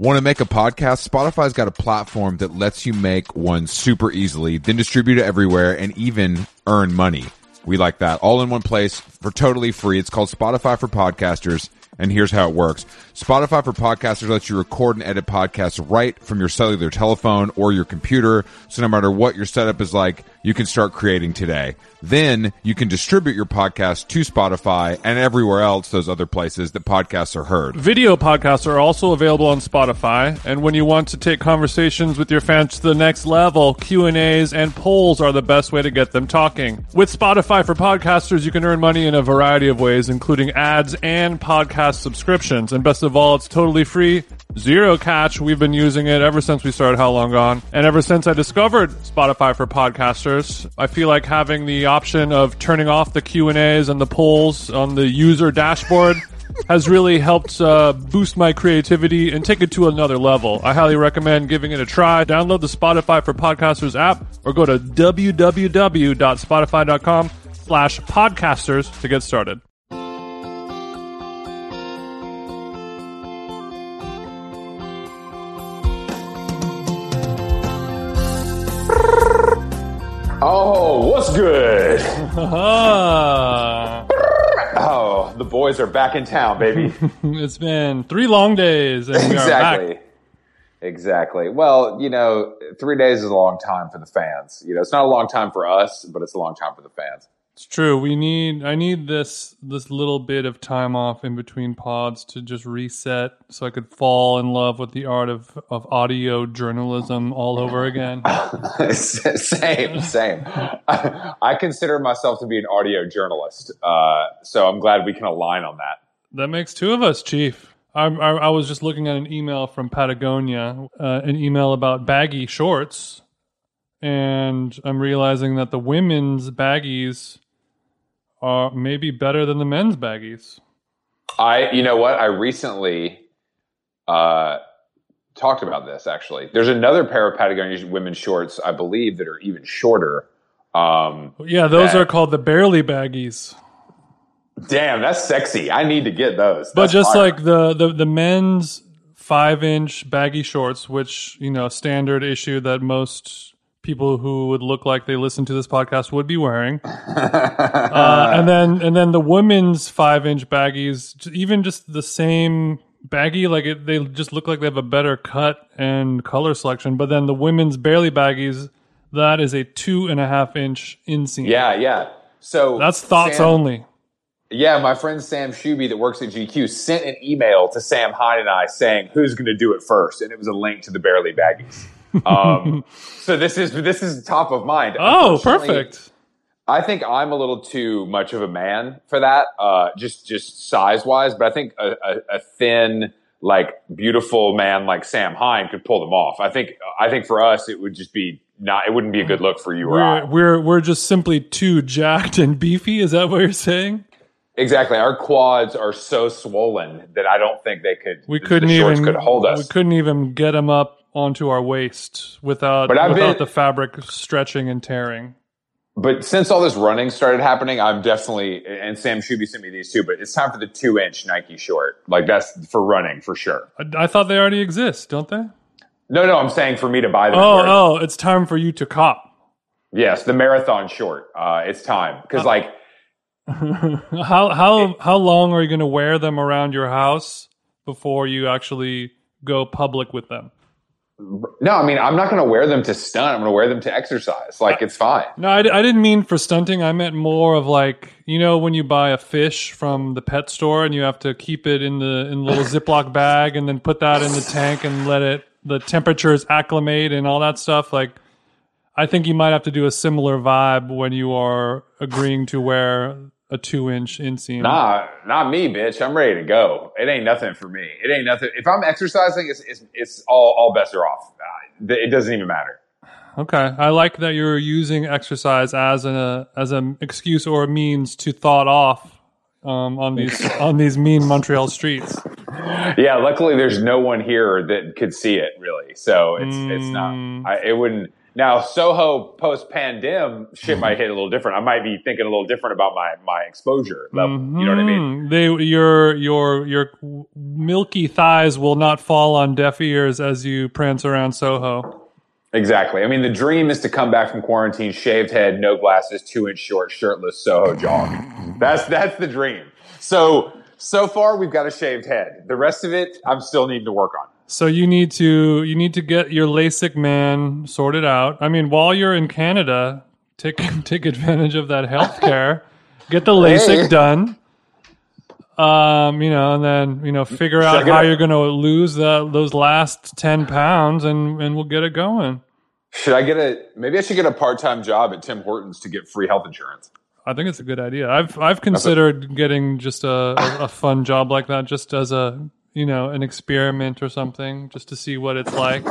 Want to make a podcast? Spotify's got a platform that lets you make one super easily, then distribute it everywhere and even earn money. We like that. All in one place for totally free. It's called Spotify for Podcasters. And here's how it works. Spotify for Podcasters lets you record and edit podcasts right from your cellular telephone or your computer. So no matter what your setup is like, you can start creating today. Then you can distribute your podcast to Spotify and everywhere else, those other places that podcasts are heard. Video podcasts are also available on Spotify, and when you want to take conversations with your fans to the next level, Q&As and polls are the best way to get them talking. With Spotify for podcasters, you can earn money in a variety of ways, including ads and podcast subscriptions. And best of all, it's totally free, zero catch. We've been using it ever since we started How Long Gone, and ever since I discovered Spotify for podcasters, I feel like having the option of turning off the Q&As and the polls on the user dashboard has really helped uh, boost my creativity and take it to another level. I highly recommend giving it a try. Download the Spotify for Podcasters app or go to www.spotify.com slash podcasters to get started. Oh, what's good? Oh, the boys are back in town, baby. it's been three long days and we are exactly. Exactly. Well, you know, three days is a long time for the fans. You know, it's not a long time for us, but it's a long time for the fans. It's true. We need. I need this this little bit of time off in between pods to just reset, so I could fall in love with the art of of audio journalism all over again. same, same. I, I consider myself to be an audio journalist, uh, so I'm glad we can align on that. That makes two of us, Chief. I, I, I was just looking at an email from Patagonia, uh, an email about baggy shorts, and I'm realizing that the women's baggies are maybe better than the men's baggies. I, you know what? I recently uh, talked about this. Actually, there's another pair of Patagonia women's shorts, I believe, that are even shorter. Um, Yeah, those That- are called the barely baggies. damn, that's sexy. I need to get those. But just fire. like the, the the men's five inch baggy shorts, which you know standard issue that most people who would look like they listen to this podcast would be wearing, uh, and then and then the women's five inch baggies, even just the same baggy, like it, they just look like they have a better cut and color selection. But then the women's barely baggies, that is a two and a half inch inseam. yeah, yeah. So that's thoughts Sam- only. Yeah, my friend Sam Schube that works at GQ sent an email to Sam Hine and I saying who's going to do it first, and it was a link to the Barely Baggies. Um, so this is this is top of mind. Oh, perfect. I think I'm a little too much of a man for that, uh, just just size wise. But I think a, a, a thin, like beautiful man like Sam Hine could pull them off. I think I think for us it would just be not. It wouldn't be a good look for you or I. We're we're we're just simply too jacked and beefy. Is that what you're saying? Exactly. Our quads are so swollen that I don't think they could. We couldn't even could hold us. we couldn't even get them up onto our waist without without been- the fabric stretching and tearing. But since all this running started happening, I'm definitely and Sam Schube sent me these too. But it's time for the two inch Nike short. Like that's for running for sure. I, I thought they already exist, don't they? No, no, I'm saying for me to buy them. Oh, oh, it's time for you to cop. yes, the marathon short. Uh, it's time because like how how how long are you going to wear them around your house before you actually go public with them? No, I mean I'm not going to wear them to stunt. I'm going to wear them to exercise. Like it's fine. No, I, I didn't mean for stunting. I meant more of like you know when you buy a fish from the pet store and you have to keep it in the in the little Ziploc bag and then put that in the tank and let it the temperatures acclimate and all that stuff. Like I think you might have to do a similar vibe when you are agreeing to wear a two inch inseam. Nah, not me, bitch. I'm ready to go. It ain't nothing for me. It ain't nothing. If I'm exercising, it's it's, it's all all bets are off. Uh, it doesn't even matter. Okay, I like that you're using exercise as an as an excuse or a means to thought off um, on these on these mean Montreal streets. Yeah, luckily there's no one here that could see it really. So it's it's Mm. not. I, it wouldn't. Now Soho post pandem shit might hit a little different. I might be thinking a little different about my my exposure level. You know what I mean? Mhm. They your your your milky thighs will not fall on deaf ears as you prance around Soho. Exactly. I mean, the dream is to come back from quarantine, shaved head, no glasses, two inch short, shirtless, Soho jog. That's that's the dream. So so far, we've got a shaved head. The rest of it, I'm still needing to work on. So you need to you need to get your LASIK man sorted out. I mean, while you're in Canada, take take advantage of that healthcare. get the LASIK Hey. done. Um, you know, and then you know, figure out how a- you're going to lose the, those last ten pounds, and and we'll get it going. Should I get a? Maybe I should get a part time job at Tim Hortons to get free health insurance. I think it's a good idea. I've I've considered getting just a, a, a fun job like that, just as a you know an experiment or something, just to see what it's like.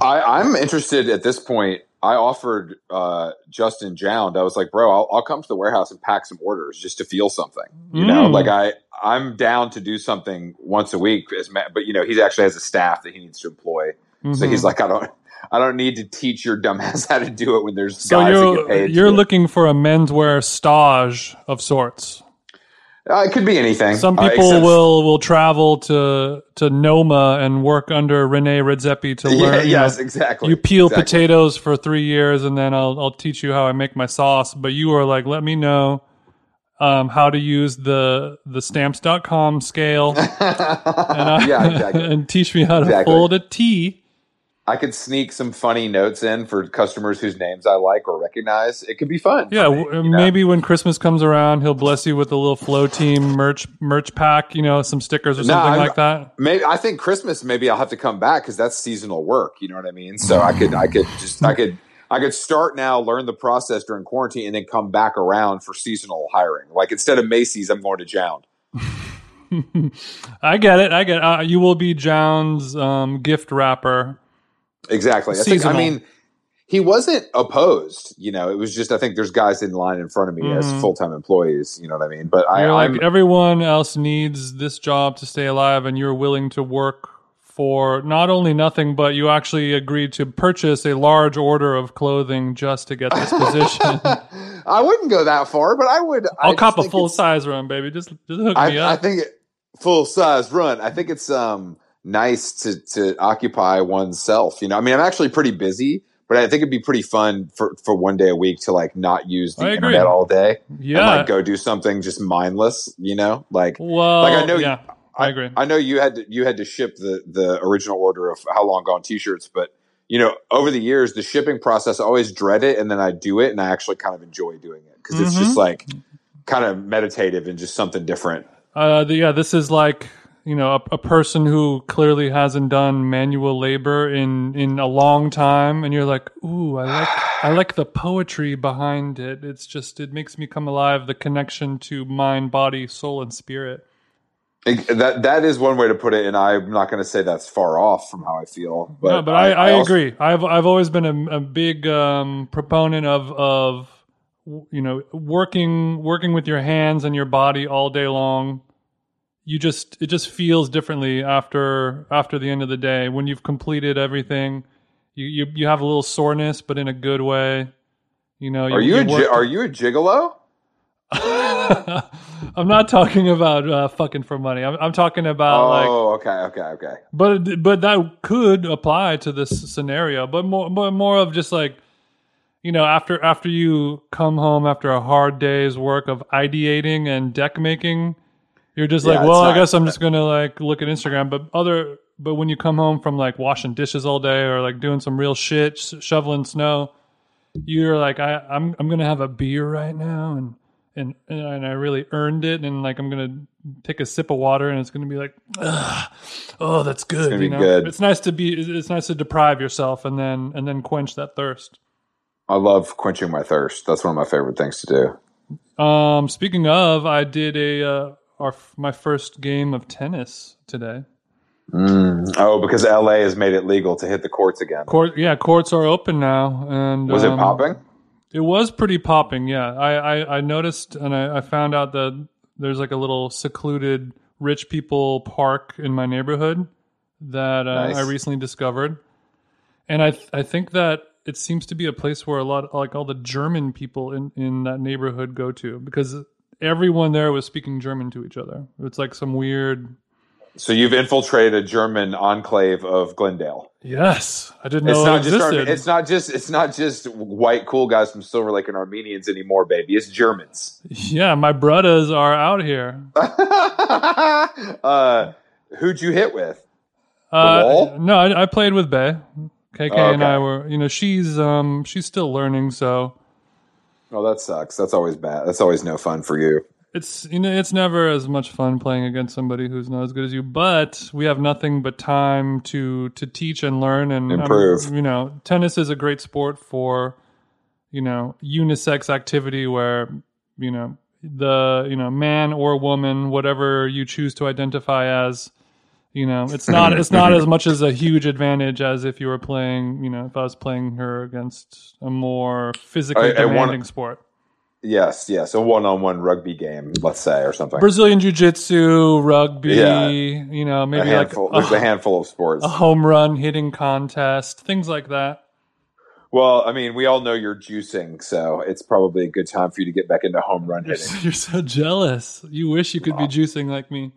I, I'm interested at this point. I offered uh, Justin Jound. I was like, bro, I'll, I'll come to the warehouse and pack some orders just to feel something. You know, Mm. like I, I'm down to do something once a week. As ma- but you know, he actually has a staff that he needs to employ. So Mhm. he's like, I don't, I don't need to teach your dumbass how to do it when there's So guys that get you're paid. you're it. looking for a menswear stage of sorts. Uh, it could be anything. Some Uh, people except- will will travel to to Noma and work under Rene Redzepi to Yeah, learn. you know, yes, exactly. you peel exactly. potatoes for three years and then I'll I'll teach you how I make my sauce. But you are like, let me know um, how to use the the stamps.com scale and, I, yeah, exactly. and teach me how to Exactly. fold a T. I could sneak some funny notes in for customers whose names I like or recognize. It could be fun. Yeah, me, you know? maybe when Christmas comes around, he'll bless you with a little flow team merch merch pack, you know, some stickers or No, something I'm- like that. Maybe I think Christmas. Maybe I'll have to come back because that's seasonal work. You know what I mean? So I could, I could just, I could, I could start now, learn the process during quarantine, and then come back around for seasonal hiring. Like instead of Macy's, I'm going to Jound. I get it. I get it. Uh, you will be Jound's um, gift wrapper. Exactly. I think. I mean, he wasn't opposed. You know, it was just I think there's guys in line in front of me as Mhm. full time employees. You know what I mean? But I, You're like I'm everyone else needs this job to stay alive, and you're willing to work for not only nothing, but you actually agreed to purchase a large order of clothing just to get this position. I wouldn't go that far, but I would. I I'll just cop a full size run, baby. Just just hook me I, I think it, full size run. I think it's um nice to to occupy oneself. You know, I mean, I'm actually pretty busy, but I think it'd be pretty fun for for one day a week to like not use the internet all day yeah. and like go do something just mindless. You know, like well, like I know- Yeah, I agree. I know you had to you had to ship the the original order of how long gone t-shirts, but you know, over the years, the shipping process, I always dread it, and then I do it, and I actually kind of enjoy doing it because it's Mhm. just like kind of meditative and just something different. Uh, the, yeah, this is like you know a, a person who clearly hasn't done manual labor in in a long time, and you're like, ooh, I like I like the poetry behind it. It's just it makes me come alive. The connection to mind, body, soul, and spirit. That that is one way to put it, and I'm not going to say that's far off from how I feel. But, no, but I, I, also- agree. I've I've always been a, a big um, proponent of of you know working working with your hands and your body all day long. You just it just feels differently after after the end of the day when you've completed everything. You you, you have a little soreness, but in a good way. You know, Are you worked- are you a gigolo? I'm not talking about uh, fucking for money. I'm, I'm talking about like oh, okay, okay, okay. But but that could apply to this scenario. But more but more of just like you know after after you come home after a hard day's work of ideating and deck making, you're just Yeah, like, well, I guess I'm just gonna like look at Instagram. But other but when you come home from like washing dishes all day or like doing some real shit, sh- shoveling snow, you're like, I I'm I'm gonna have a beer right now and. And, and I really earned it, and like I'm gonna take a sip of water, and it's gonna be like, Ugh, oh, that's good. you know? good. It's nice to be. it's- It's nice to deprive yourself, and then and then quench that thirst. I love quenching my thirst. That's one of my favorite things to do. Um, speaking of, I did a uh, our my first game of tennis today. Mm. Oh, because LA has made it legal to hit the courts again. Court, yeah, courts are open now, and Was it um, popping? It was pretty popping, yeah. I, I, I noticed and I, I found out that there's like a little secluded rich people park in my neighborhood that uh, Nice. I recently discovered. And I, I think that it seems to be a place where a lot like all the German people in in that neighborhood go to because everyone there was speaking German to each other. It's like some weird. So you've infiltrated a German enclave of Glendale. Yes, I didn't It's know not it just existed. It's not just it's not just white cool guys from Silver Lake and Armenians anymore, baby. It's Germans. yeah, my brothers are out here. uh, who'd you hit with? Uh, no, I, I played with Bay. KK Oh, and I were, you know, she's um she's still learning, so Oh, that sucks. That's always bad. That's always no fun for you. it's you know it's never as much fun playing against somebody who's not as good as you. But we have nothing but time to to teach and learn and um, Improve. you know, tennis is a great sport for you know unisex activity where you know the you know man or woman, whatever you choose to identify as. You know, it's not it's not as much as a huge advantage as if you were playing. You know, if I was playing her against a more physically I- I wanna- demanding sport. Yes, yes, a one-on-one rugby game, let's say, or something. Brazilian jiu-jitsu, rugby, Yeah. you know, a maybe like handful. a, there's a handful of sports. a home run hitting contest, things like that. Well, I mean, we all know you're juicing, so it's probably a good time for you to get back into home run You're hitting. so, you're so jealous. You wish you could be juicing like me.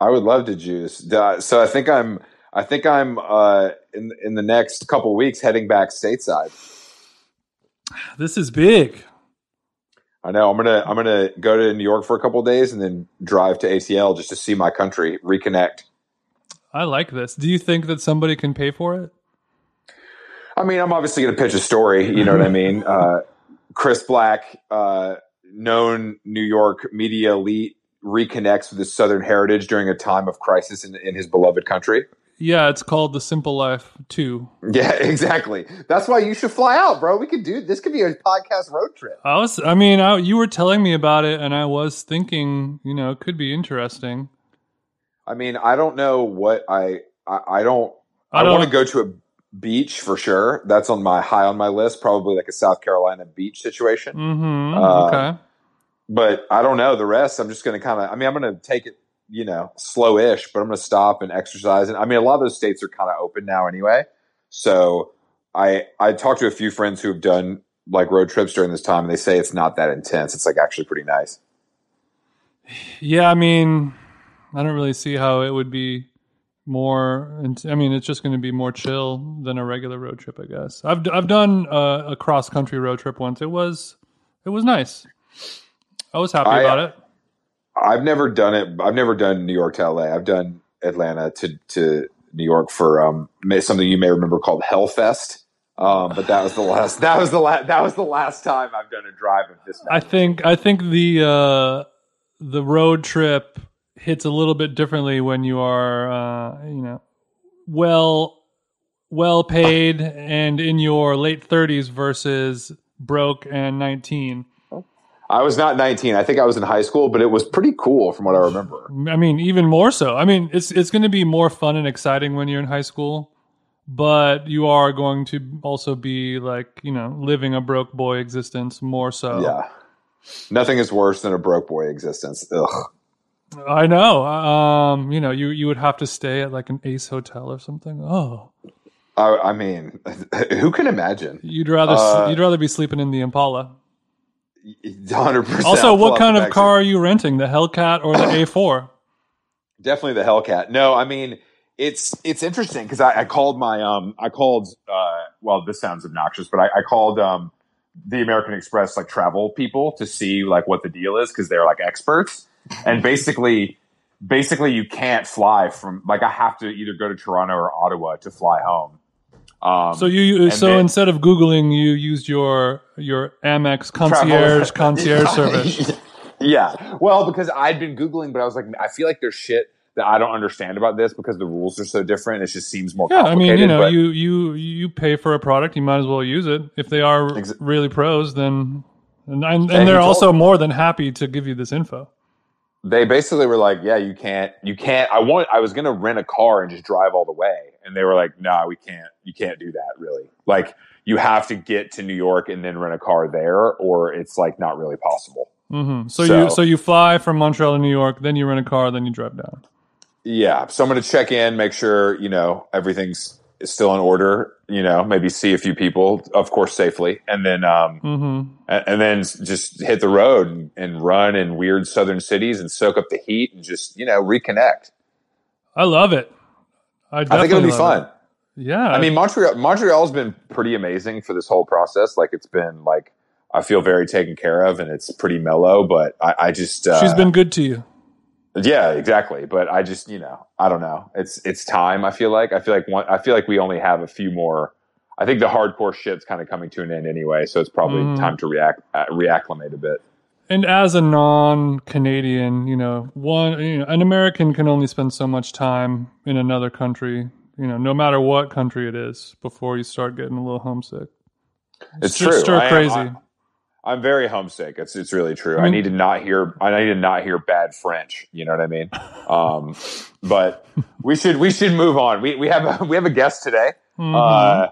I would love to juice. Uh, So I think I'm. I think I'm uh, in in the next couple weeks heading back stateside. This is big. I know I'm gonna I'm gonna go to New York for a couple days and then drive to ATL just to see my country, reconnect. I like this. Do you think that somebody can pay for it? I mean, I'm obviously going to pitch a story. You know what I mean? Uh, Chris Black, uh, known New York media elite, reconnects with his Southern heritage during a time of crisis in, in his beloved country. Yeah, it's called The Simple Life 2. Yeah, exactly. That's why you should fly out, bro. We could do this. Could be a podcast road trip. I was I mean, I, you were telling me about it and I was thinking, you know, it could be interesting. I mean, I don't know what I I, I don't. I I, want to go to a beach for sure. That's on my high on my list. Probably like a South Carolina beach situation. Mhm. Uh, okay. But I don't know the rest. I'm just going to kind of. I mean, I'm going to take it, you know, slow-ish, but I'm going to stop and exercise. And I mean, a lot of those states are kind of open now anyway. So I I talked to a few friends who have done like road trips during this time, and they say it's not that intense. It's like actually pretty nice. Yeah, I mean, I don't really see how it would be more. I mean, it's just going to be more chill than a regular road trip, I guess. I've I've done uh, a, a cross country road trip once. It was it was nice. I was happy I- about it. I've never done it. I've never done New York to LA. I've done Atlanta to to New York for um something you may remember called Hellfest. Um, but that was the last. That was the last. That was the last time I've done a drive of this. I think I think the uh, the road trip hits a little bit differently when you are uh, you know well well paid and in your late 30s versus broke and 19. I was not 19. I think I was in high school, but it was pretty cool from what I remember. I mean, even more so. I mean, it's it's going to be more fun and exciting when you're in high school, but you are going to also be like, you know, living a broke boy existence more so. Yeah. Nothing is worse than a broke boy existence. Ugh. I know. Um, you know, you you would have to stay at like an Ace hotel or something. Oh, I, I mean, who can imagine? you'd rather Uh, you'd rather be sleeping in the Impala. 100%. Also, what kind of car are you renting? The Hellcat or the A4? definitely the Hellcat. No, I mean it's it's interesting because I, I called my um I called uh well this sounds obnoxious but I, I called um the American Express like travel people to see like what the deal is because they're like experts and basically basically you can't fly from like I have to either go to Toronto or Ottawa to fly home. Um, So you so then- instead of googling, you used your your Amex concierge concierge service. yeah. Well, because I'd been Googling, but I was like, I feel like there's shit that I don't understand about this because the rules are so different. It just seems more complicated. Yeah, I mean, you know, but you you you pay for a product, you might as well use it. If they are Exa- really pros, then and and, and, they're also more than happy to give you this info. they basically were like, yeah, you can't, you can't. I want, I was going to rent a car and just drive all the way. And they were like, no, we can't, you can't do that really. Like, you have to get to New York and then rent a car there, or it's like not really possible. hmm So, So- you so you fly from Montreal to New York, then you rent a car, then you drive down. Yeah. So I'm going to check in, make sure, you know, everything's still in order. You know, maybe see a few people, of course, safely, and then um, Mm-hmm. and, and then just hit the road and, and run in weird southern cities and soak up the heat and just you know reconnect. I love it. I, I think it'll be fun. it. Yeah. I mean, Montreal Montreal's been pretty amazing for this whole process. Like it's been like I feel very taken care of, and it's pretty mellow. But I, I just uh, she's been good to you. yeah, exactly. But I just you know I don't know. It's it's time. I feel like I feel like one, I feel like we only have a few more. I think the hardcore shit's kind of coming to an end anyway, so it's probably Mhm. time to react uh, reacclimate a bit. And as a non-Canadian, you know, one, you know, an American can only spend so much time in another country, you know, no matter what country it is, before you start getting a little homesick. It's Stir- true. stir I crazy. I- I'm very homesick. It's it's really true. I, mean- need to not hear. I need to not hear bad French. You know what I mean? Um, but we should we should move on. We we have a, we have a guest today. Mhm. Uh,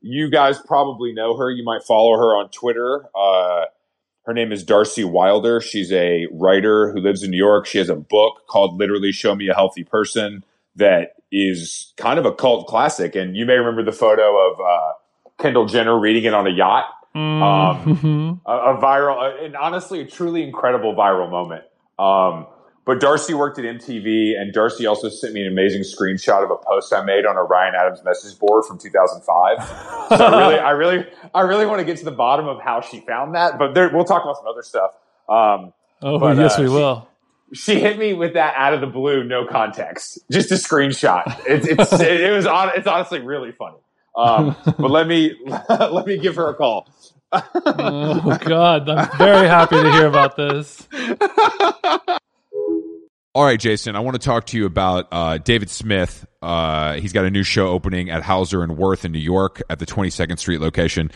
you guys probably know her. You might follow her on Twitter. Uh, her name is Darcie Wilder. She's a writer who lives in New York. She has a book called Literally Show Me a Healthy Person that is kind of a cult classic. And you may remember the photo of uh, Kendall Jenner reading it on a yacht Mhm. a, a viral, and honestly, a truly incredible viral moment. Um, but Darcie worked at MTV, and Darcie also sent me an amazing screenshot of a post I made on a Ryan Adams message board from 2005. so I really, I really, I really want to get to the bottom of how she found that. But there, we'll talk about some other stuff. Um, oh, but, yes, uh, we will. She hit me with that out of the blue, no context, just a screenshot. It's, it's it, it was on. It's honestly really funny. Um, but let me let me give her a call. oh, God. I'm very happy to hear about this. All right, Jason, I want to talk to you about uh, David Smith. Uh, he's got a new show opening at Hauser and Wirth in New York at the 22nd Street location.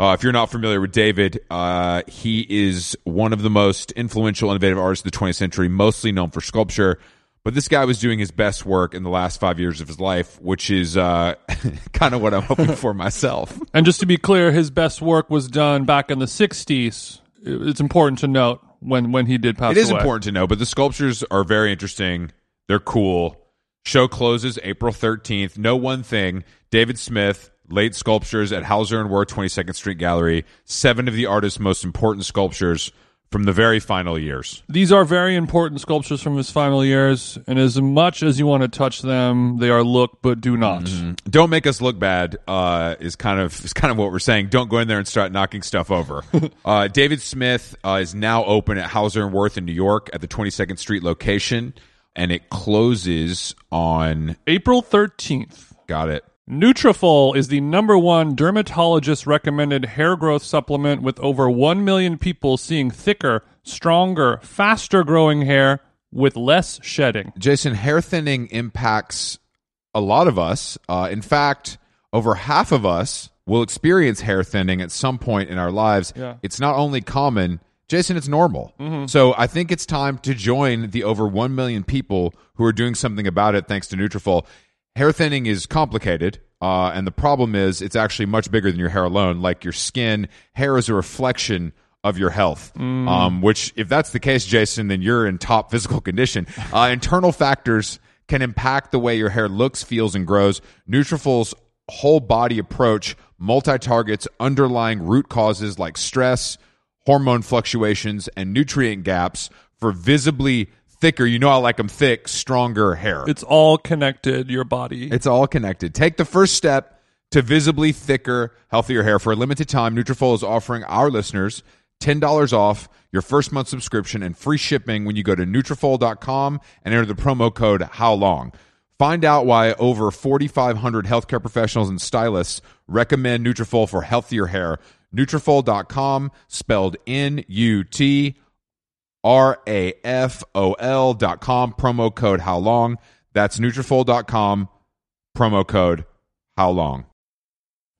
Uh, if you're not familiar with David, uh, he is one of the most influential, innovative artists of the 20th century, mostly known for sculpture. But this guy was doing his best work in the last five years of his life, which is uh, kind of what I'm hoping for myself. And just to be clear, his best work was done back in the 60s. It's important to note when, when he did pass It is away. important to know, but the sculptures are very interesting. They're cool. Show closes April 13th. Know one thing David Smith, late sculptures at Hauser and Wirth 22nd Street Gallery, seven of the artist's most important sculptures from the very final years. These are very important sculptures from his final years, and as much as you want to touch them, they are look but do not. Mm-hmm. Don't make us look bad. Uh, is kind of is kind of what we're saying. Don't go in there and start knocking stuff over. uh, David Smith uh, is now open at Hauser and Wirth in New York at the 22nd Street location, and it closes on. April 13th. Got it. Nutrafol is the number one dermatologist recommended hair growth supplement with over 1 million people seeing thicker, stronger, faster growing hair with less shedding. Jason, hair thinning impacts a lot of us. Uh, in fact, over half of us will experience hair thinning at some point in our lives. Yeah. It's not only common, Jason, it's normal. So I think it's time to join the over 1 million people who are doing something about it thanks to Nutrafol. Hair thinning is complicated. Uh, and the problem is it's actually much bigger than your hair alone. Like your skin, hair is a reflection of your health. Um, which, if that's the case, Jason, then you're in top physical condition. Uh, internal factors can impact the way your hair looks, feels, and grows. Nutrafol's whole body approach multi-targets underlying root causes like stress, hormone fluctuations, and nutrient gaps for visibly thicker. You know, I like them thick, stronger hair. It's all connected, your body. It's all connected. Take the first step to visibly thicker, healthier hair. For a limited time, Nutrafol is offering our listeners $10 off your first month subscription and free shipping when you go to Nutrafol.com and enter the promo code How Long. Find out why over 4,500 healthcare professionals and stylists recommend Nutrafol for healthier hair. Nutrafol.com, spelled N-U-T R A F O L dot com, promo code how long. That's Nutrafol.com, promo code how long.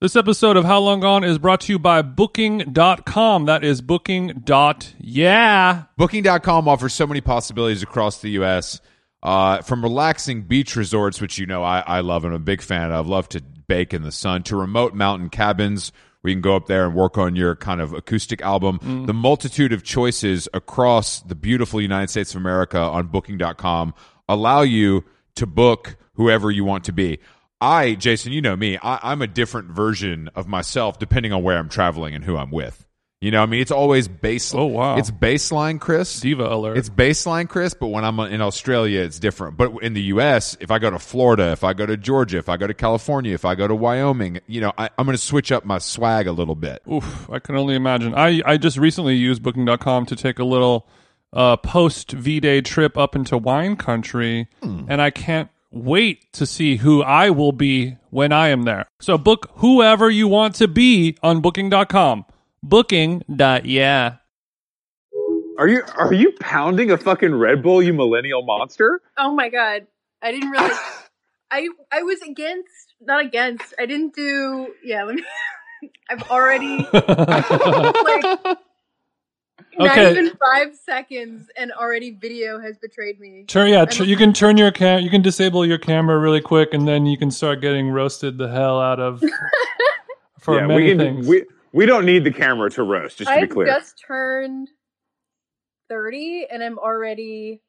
This episode of How Long Gone is brought to you by Booking.com. That is Booking. Dot yeah. Booking.com offers so many possibilities across the U.S. Uh, from relaxing beach resorts, which you know I, I love and I'm a big fan of, love to bake in the sun, to remote mountain cabins you can go up there and work on your kind of acoustic album. Mm. The multitude of choices across the beautiful United States of America on Booking.com allow you to book whoever you want to be. I, Jason, you know me. I, I'm a different version of myself depending on where I'm traveling and who I'm with. You know, I mean, it's always base. Oh, wow. It's baseline, Chris. Diva alert. It's baseline, Chris. But when I'm in Australia, it's different. But in the U.S., if I go to Florida, if I go to Georgia, if I go to California, if I go to Wyoming, you know, I, I'm going to switch up my swag a little bit. Oof, I can only imagine. I, I just recently used booking.com to take a little uh, post V Day trip up into wine country, and I can't wait to see who I will be when I am there. So book whoever you want to be on booking.com. Booking. Dot yeah. Are you are you pounding a fucking Red Bull, you millennial monster? Oh my god. I didn't realize I I was against not against. I didn't do yeah, let me I've already like not Okay. even five seconds and already video has betrayed me. Turn yeah, tr- you can turn your cam. You can disable your camera really quick, and then you can start getting roasted the hell out of for yeah, many we can. things. We we don't need the camera to roast. Just to be I've clear. just turned 30 and I'm already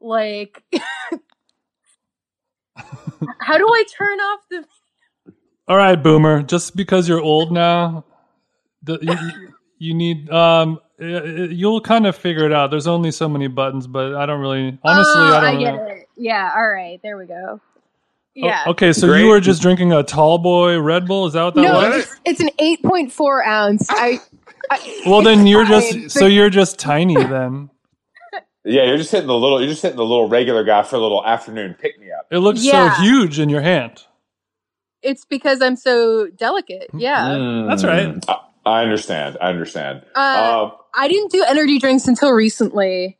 like How do I turn off the All right, Boomer. Just because you're old now, the, you, you need um, uh, you'll kind of figure it out. There's only so many buttons, but I don't really. Honestly, Oh, I don't. I get really- it. Yeah, all right. There we go. Oh, Yeah. okay, so Great. you were just drinking a tall boy Red Bull. Is that what that No, was? it's, it's an 8.4 ounce. I, I Well, then you're fine, just but- so you're just tiny then. yeah, you're just hitting the little. You're just hitting the little regular guy for a little afternoon pick me up. It looks Yeah. so huge in your hand. it's because I'm so delicate. Yeah. That's right. I, I understand. I understand. Uh, Uh, I didn't do energy drinks until recently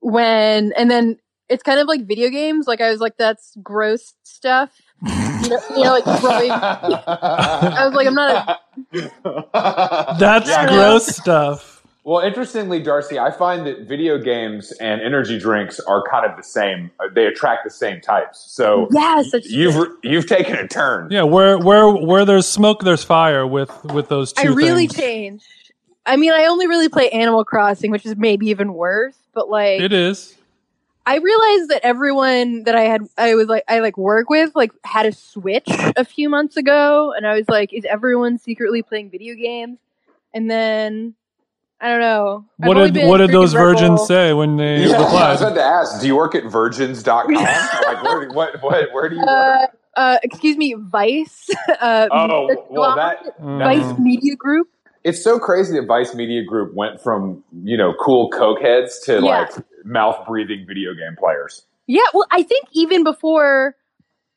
when, and then it's kind of like video games. Like I was like, that's gross stuff. You know, you know like throwing. I was like, I'm not a, That's Yeah, gross stuff. Well, interestingly, Darcie, I find that video games and energy drinks are kind of the same. uh, They attract the same types. So yes, you've you've taken a turn. Yeah, where where where there's smoke, there's fire. With with those two, I really things. changed. I mean, I only really play Animal Crossing, which is maybe even worse. But like, It is. I realized that everyone that I had, I was like, I like work with, like had a Switch a few months ago, and I was like, is everyone secretly playing video games? And then I don't know. I've What did what did those virgins Bull. say when they Yeah, I was about to ask, do you work at virgins.com? like, where, what, what, where do you work? Uh, uh, excuse me, Vice. Uh, Oh, the well, that, Vice Mm. Media Group. it's so crazy that Vice Media Group went from, you know, cool coke heads to Yeah. like mouth breathing video game players. Yeah, well, I think even before,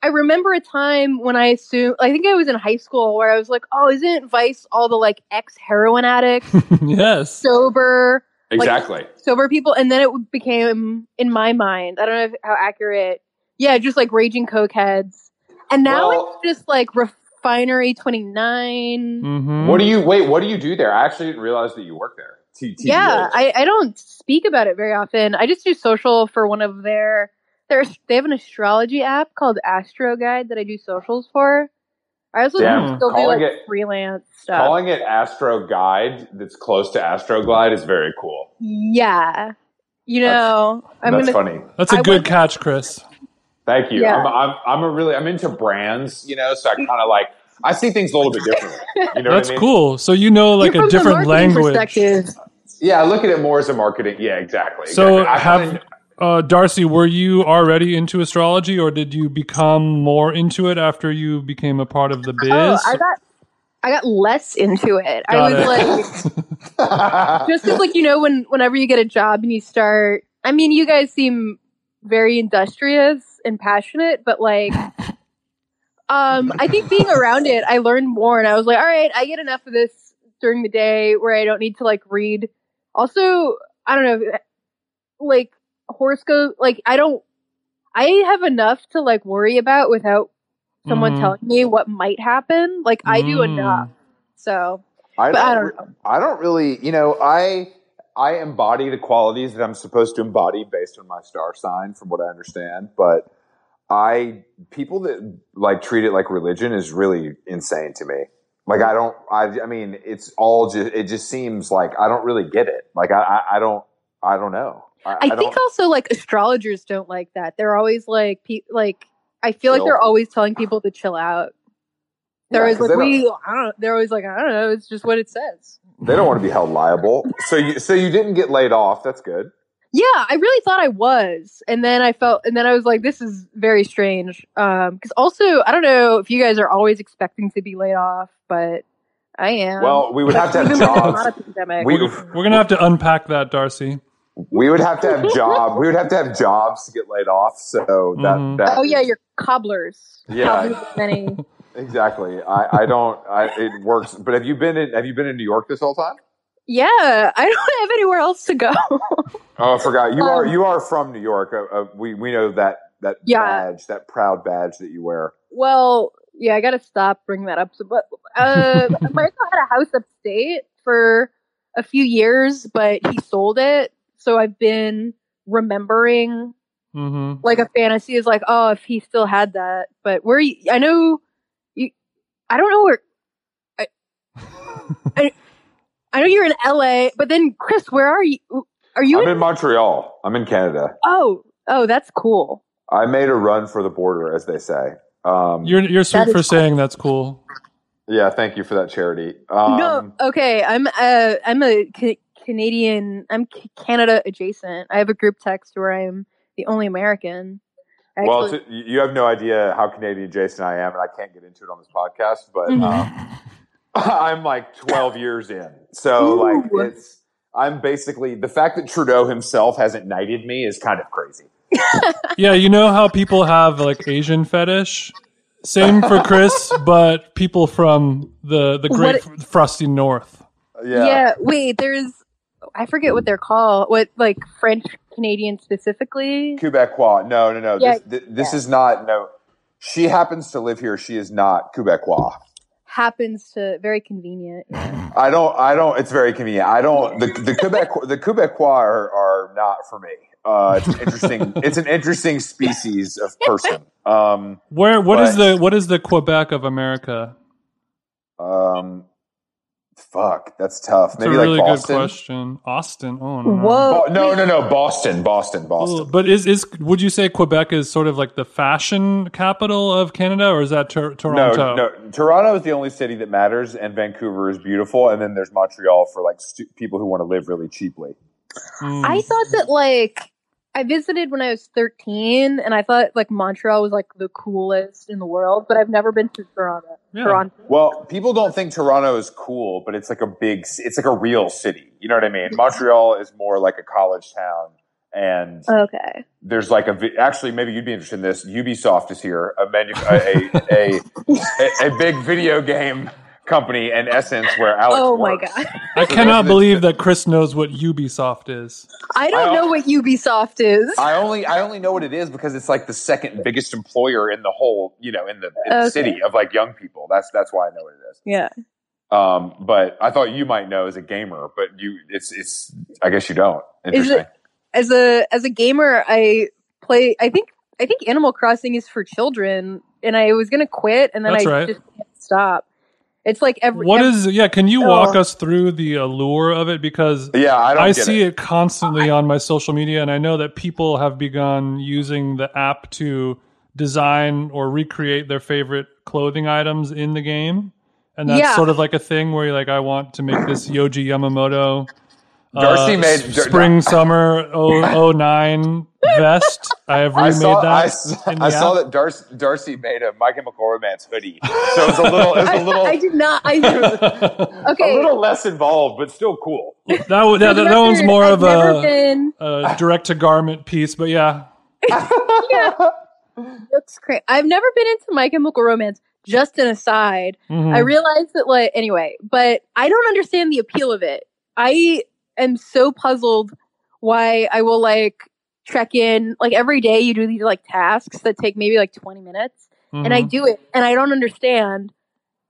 I remember a time when I assumed, I think I was in high school where I was like, oh, isn't Vice all the like ex heroin addicts, yes. sober, Exactly. sober people? And then it became, in my mind, I don't know if, how accurate, yeah, just like raging coke heads. And now Well- it's just like Refinery 29. hmm what do you, wait, what do you do there? I actually didn't realize that you work there. T- TBH. Yeah, I, I don't speak about it very often. I just do social for one of their. There's they have an astrology app called Astro Guide that I do socials for. I also Damn, still do like it- freelance stuff. Calling it Astro Guide that's close to Astro Glide is very cool. yeah, you know, I'm That's gonna. funny. That's a I good went- catch, Chris. Thank you. Yeah. I'm, I'm, I'm a really, I'm into brands, you know, so I kind of like, I see things a little bit differently. You know That's what I mean? cool. So you know like You're a from different marketing language. Perspective. Yeah, I look at it more as a marketing. Yeah, exactly. So exactly. I have uh, Darcie, were you already into astrology, or did you become more into it after you became a part of the biz? Oh, I got. I got less into it. I was it. like, just as like you know, when whenever you get a job and you start. I mean, you guys seem very industrious and passionate, but like, um, I think being around it, I learned more, and I was like, all right, I get enough of this during the day where I don't need to like read. Also, I don't know, like horoscope. Like, I don't. I have enough to like worry about without someone Mhm. telling me what might happen. Like, I do Mm. enough. So, I don't, don't know. I don't really, you know, I I embody the qualities that I'm supposed to embody based on my star sign, from what I understand. But I people that like treat it like religion is really insane to me. Like I don't, I, I mean, it's all just, it just seems like I don't really get it. Like I, I, I don't, I don't know. I, I, think don't, also like astrologers don't like that. They're always like, pe- like I feel like they're always telling people to chill out. They're Yeah, always like, we, I don't. They're always like, I don't know. It's just what it says. They don't want to be held liable. So you so you didn't get laid off. That's good. Yeah, I really thought I was, and then I felt, and then I was like, this is very strange. Um, because also, I don't know if you guys are always expecting to be laid off, but I am. Well, we would have to have Even with the jobs. not a pandemic. We We're gonna have to unpack that, Darcie. we would have to have job. We would have to have jobs to get laid off. So that Mhm. that oh yeah, you're cobblers. Yeah. Cobblers many. exactly. I I don't. I it works. But have you been in Have you been in New York this whole time? Yeah, I don't have anywhere else to go. Oh, I forgot. You are Um, you are from New York. Uh, uh, we we know that that Yeah. badge, that proud badge that you wear. Well, yeah, I gotta stop bringing that up. So, but uh, Michael had a house upstate for a few years, but he sold it. So I've been remembering hmm like a fantasy is like, oh, if he still had that. But where you, I know you, I don't know where. I, I, I know you're in LA, but then Chris, where are you? Are you? I'm in, in Montreal. I'm in Canada. oh, oh, that's cool. I made a run for the border, as they say. Um, You're you're sweet for cool. saying that's cool. yeah, thank you for that charity. Um, no, okay. I'm uh, I'm a ca- Canadian. I'm C- Canada adjacent. I have a group text where I'm the only American. Well, Actually- t- you have no idea how Canadian Jason I am, and I can't get into it on this podcast. But Mhm. um, I'm like 12 years in, so Ooh. like it's. I'm basically the fact that Trudeau himself hasn't knighted me is kind of crazy. Yeah, you know how people have like Asian fetish. Same for Chris, but people from the the great What- frosty north. Uh, yeah, yeah. Wait, there's I forget what they're called. What like French Canadian specifically? Quebecois. No, no, no. Yeah, this th- this yeah. is not. No, she happens to live here. She is not Quebecois. Happens to very convenient. I don't. I don't. It's very convenient. I don't. The the Quebec the Quebecois are, are not for me. Uh, it's an interesting. it's an interesting species of person. Um, Where what is But- the what is the Quebec of America? um, fuck, that's tough. It's Maybe a like Boston. good question. Austin. Oh no. Whoa. Bo- no, no, no. Boston, Boston, Boston. But is is would you say Quebec is sort of like the fashion capital of Canada, or is that Tor- No, Toronto? no. Toronto is the only city that matters, and Vancouver is beautiful. And then there's Montreal for like stu- people who want to live really cheaply. Mm. I thought that like I visited when I was 13 and I thought like Montreal was like the coolest in the world, but I've never been to Toronto. Yeah. Toronto. Well, people don't think Toronto is cool, but it's like a big, it's like a real city. You know what I mean? Montreal is more like a college town, and Okay. there's like a vi- actually maybe you'd be interested in this. Ubisoft is here, a manu- a, a, a a big video game company and essence where Alex. Oh my god. I cannot believe that Chris knows what Ubisoft is. I don't I- know what Ubisoft is. I only I only know what it is because it's like the second biggest employer in the whole you know in the, in the city of like young people. That's that's why I know what it is. yeah. Um, but I thought you might know as a gamer, but you it's it's I guess you don't. Is Interesting. it as a as a gamer I play I think I think Animal Crossing is for children and I was going to quit and then That's I right. just can't stop. It's like every What every- is? Yeah, can you oh. walk Oh. us through the allure of it? Because yeah, I don't. I see it. it constantly on my social media, and I know that people have begun using the app to design or recreate their favorite clothing items in the game. And that's Yeah. sort of like a thing where you're like, I want to make this Yohji Yamamoto Darcie uh, made- s- spring summer 009 vest. I have I remade saw, that. I saw, in the I saw that Darcie, Darcie made a My Chemical Romance hoodie, so it's a little, it's I, a little, I did not I Okay. a little less involved, but still cool. that, w- For that, the that one's more I've of a, been a direct to garment piece, but yeah. yeah. Looks great. I've never been into My Chemical Romance. Just an aside, Mhm. I realized that like anyway, but I don't understand the appeal of it. I am so puzzled why I will like check in like every day. You do these like tasks that take maybe like twenty minutes, and I Mhm. do it, and I don't understand.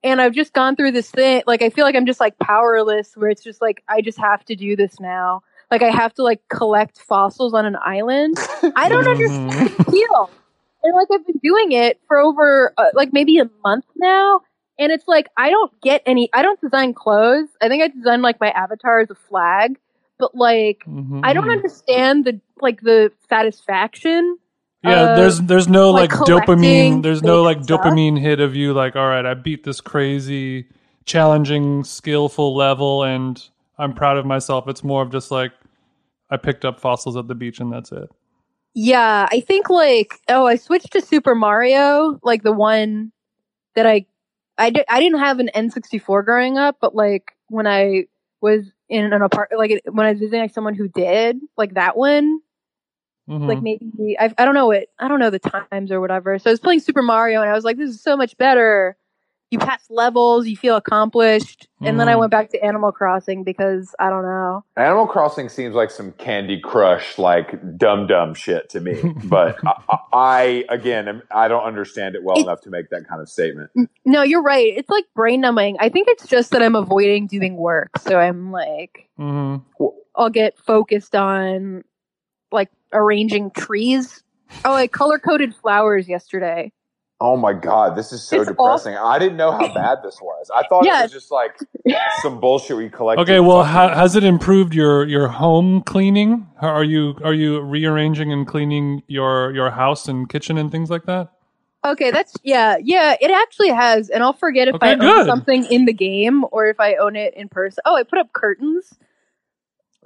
And I've just gone through this thing. Like I feel like I'm just like powerless, where it's just like I just have to do this now. Like I have to like collect fossils on an island. I don't Mhm. understand the appeal. And like I've been doing it for over uh, like maybe a month now, and it's like I don't get any. I don't design clothes. I think I designed like my avatar as a flag, but like Mhm. I don't understand the like the satisfaction Yeah, Uh, there's there's no like, like dopamine. There's no like stuff. dopamine hit of you like, all right, I beat this crazy, challenging, skillful level, and I'm proud of myself. It's more of just like I picked up fossils at the beach, and that's it. Yeah, I think like oh, I switched to Super Mario, like the one that I I, di- I didn't have an N64 growing up, but like when I was in an apartment, like when I was visiting like someone who did, like that one, Mhm. like maybe I I don't know it, I don't know the times or whatever. So I was playing Super Mario and I was like, this is so much better. You pass levels, you feel accomplished, and then I Mhm. went back to Animal Crossing because I don't know. Animal Crossing seems like some Candy Crush, like dumb dumb shit to me. But I, I, I again, I don't understand it well It- enough to make that kind of statement. No, you're right. It's like brain numbing. I think it's just that I'm avoiding doing work, so I'm like. Mhm. I'll get focused on like arranging trees. Oh, I color coded flowers yesterday. Oh my god, this is so It's depressing. I didn't know how bad this was. I thought Yeah. it was just like some bullshit we collected. Okay, well, ha- has it improved your your home cleaning? Are you are you rearranging and cleaning your your house and kitchen and things like that? Okay, that's yeah, yeah. It actually has, and I'll forget if Okay, I own something in the game or if I own it in person. Oh, I put up curtains.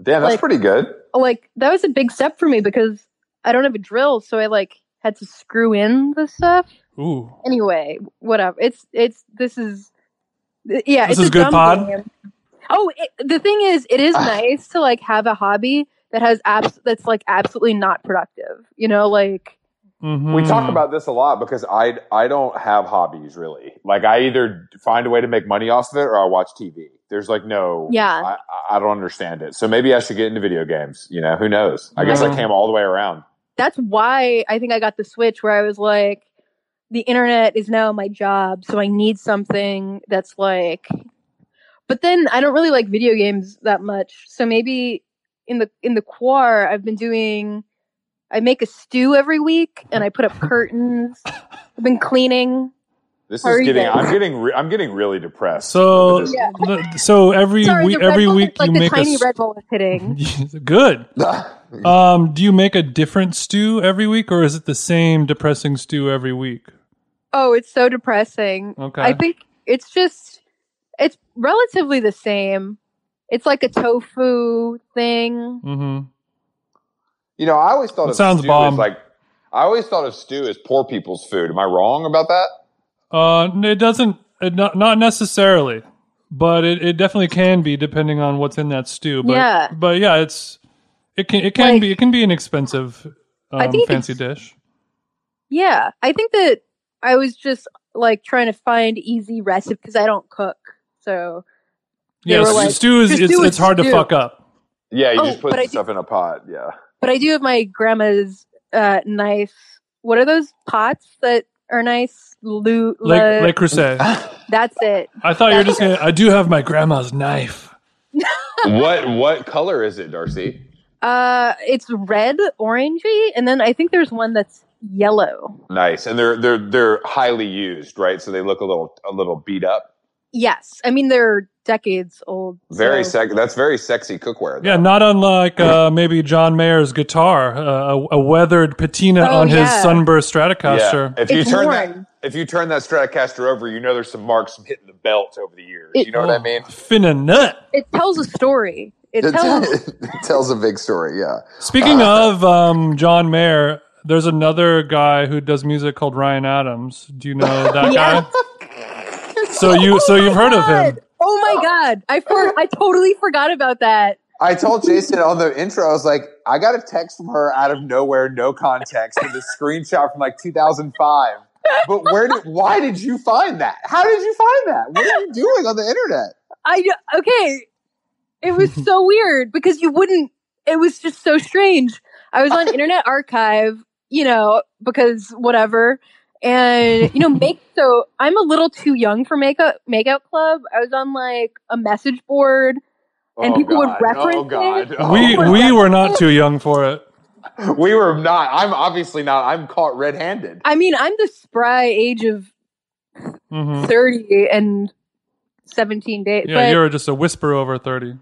Damn, that's like- pretty good. Like that was a big step for me because I don't have a drill, so I like had to screw in the stuff. Ooh, Anyway, whatever. It's it's this is yeah. This it's is a good dumb pod? game. Oh, it, the thing is, it is nice to like have a hobby that has abs that's like absolutely not productive. You know, like Mhm. We talk about this a lot because I I don't have hobbies really. Like I either find a way to make money off of it or I watch TV. There's like no Yeah. I, I don't understand it. So maybe I should get into video games. You know, who knows? I guess I Mhm. came all the way around. That's why I think I got the switch where I was like, the internet is now my job, so I need something that's like. But then I don't really like video games that much, so maybe in the in the quar I've been doing. I make a stew every week, and I put up curtains. I've been cleaning. This How is getting. guys? I'm getting. Re- I'm getting really depressed. So, Yeah. so every Sorry, week, every week like you the make a tiny Red Bull is hitting. good. Um, do you make a different stew every week, or is it the same depressing stew every week? Oh, it's so depressing. Okay. I think it's just it's relatively the same. It's like a tofu thing. hmm You know, I always thought That of sounds stew bomb. as like. I always thought of stew as poor people's food. Am I wrong about that? Uh, it doesn't. It not not necessarily, but it, it definitely can be depending on what's in that stew. But, Yeah. But yeah, it's it can it can Like- be it can be an expensive I um, think fancy dish. Yeah, I think that I was just like trying to find easy recipe because I don't cook. So Yeah, were like, stew is it's do it's it, hard to fuck up. Yeah, you Oh, just put but I do- stuff in a pot. Yeah. but I do have my grandma's uh, nice. What are those pots that are nice? Lu- Like le- like Creuset. that's it. I thought you were just gonna. I do have my grandma's knife. what What color is it, Darcie? Uh, it's red, orangey, and then I think there's one that's yellow. Nice, and they're they're they're highly used, right? So they look a little a little beat up. Yes, I mean they're decades old. Very so- sec. That's very sexy cookware. though. Yeah, not unlike uh, maybe John Mayer's guitar, uh, a, a weathered patina Oh, on his sunburst Stratocaster. Yeah. If you turn worn. that if you turn that Stratocaster over, you know there's some marks from hitting the belt over the years. It- you know what I mean? Finna nut. It tells a story. It It, tells. it tells a big story. Yeah. Speaking Uh, of um, John Mayer, there's another guy who does music called Ryan Adams. Do you know that Yeah. guy? So you so you've heard of him? Oh my god! I for, I totally forgot about that. I told Jason on the intro, I was like, I got a text from her out of nowhere, no context, with a screenshot from like 2005. But where did? Why did you find that? How did you find that? What are you doing on the internet? I okay. It was so weird because you wouldn't. It was just so strange. I was on Internet Archive, you know, because whatever, and you know, make so I'm a little too young for makeup makeout club. I was on like a message board. And Oh, people would reference Oh God! it. Oh, We we were not too young for it. We were not. I'm obviously not. I'm caught red-handed. I mean, I'm the spry age of hmm 30 and 17 days. Yeah, but, you're just a whisper over thirty.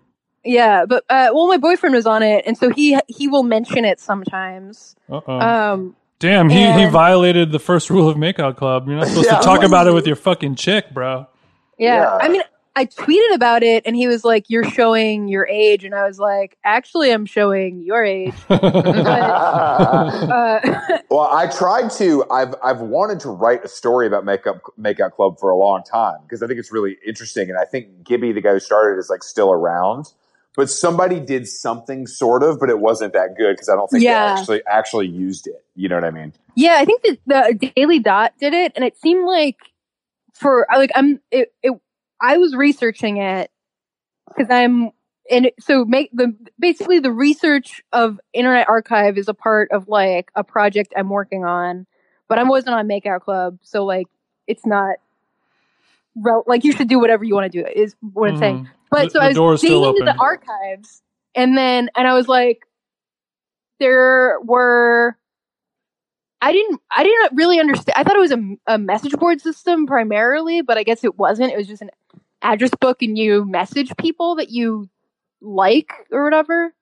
Yeah, but uh, well, my boyfriend was on it, and so he he will mention it sometimes. Uh oh. Um, Damn, he, he violated the first rule of Makeout Club. You're not supposed Yeah. to talk about it with your fucking chick, bro. Yeah. Yeah. I mean, I tweeted about it and he was like, You're showing your age. And I was like, Actually, I'm showing your age. Uh, Well, I tried to. I've I've wanted to write a story about makeup makeout club for a long time because I think it's really interesting, and I think Gibby, the guy who started, it, is like still around. But somebody did something sort of, but it wasn't that good because I don't think Yeah. they actually actually used it. You know what I mean? yeah, I think that the Daily Dot did it. And it seemed like for, like, I'm, it, it I was researching it because I'm, and it, so make the basically the research of Internet Archive is a part of like a project I'm working on, but I wasn't on Makeout Club, so like it's not like you should do whatever you want to do is what I'm saying. Mm-hmm. But The- so the I was digging into the archives, and then and I was like, there were. I didn't. I didn't really understand. I thought it was a, a message board system primarily, but I guess it wasn't. It was just an address book, and you message people that you like or whatever.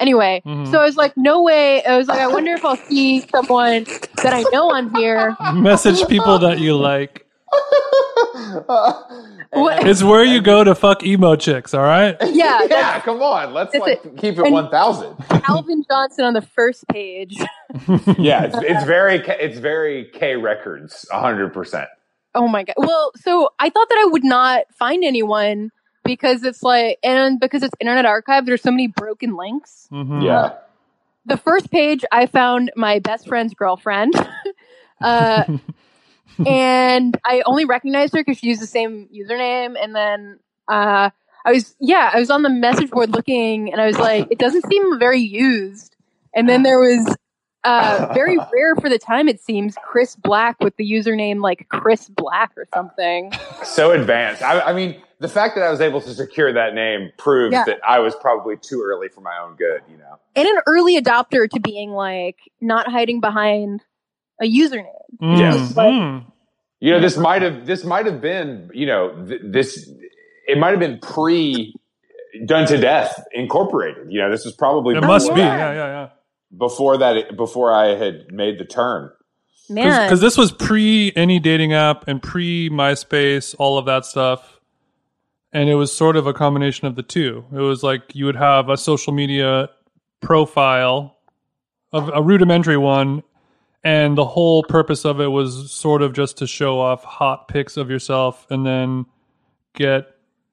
Anyway, Mhm. so I was like, no way. I was like, I wonder if I'll see someone that I know on here. Message people that you like. What- It's where you go to fuck emo chicks, all right? Yeah, yeah, come on, let's That's like keep it And- one thousand. Calvin Johnson on the first page. yeah, it's, it's very K- it's very K Records, hundred percent. Oh my god. Well, so I thought that I would not find anyone because it's like, and because it's Internet Archive, there's so many broken links. Mhm. Yeah, The first page, I found my best friend's girlfriend. uh, and I only recognized her because she used the same username. And then uh, I was, yeah, I was on the message board looking, and I was like, it doesn't seem very used. And then there was uh, very rare for the time, it seems, Chris Black with the username like Chris Black or something. so advanced. I, I mean, the fact that I was able to secure that name proves Yeah. that I was probably too early for my own good. You know. And an early adopter to being like not hiding behind a username. Mm, Yes. mm. You know, this might have this might have been, you know, th- this it might have been pre done to death incorporated. You know, this was probably It before must be. yeah. Yeah, yeah, yeah. before that before I had made the turn. Man. Because this was pre any dating app and pre MySpace, all of that stuff. And it was sort of a combination of the two. It was like you would have a social media profile, of a rudimentary one, and the whole purpose of it was sort of just to show off hot pics of yourself and then get,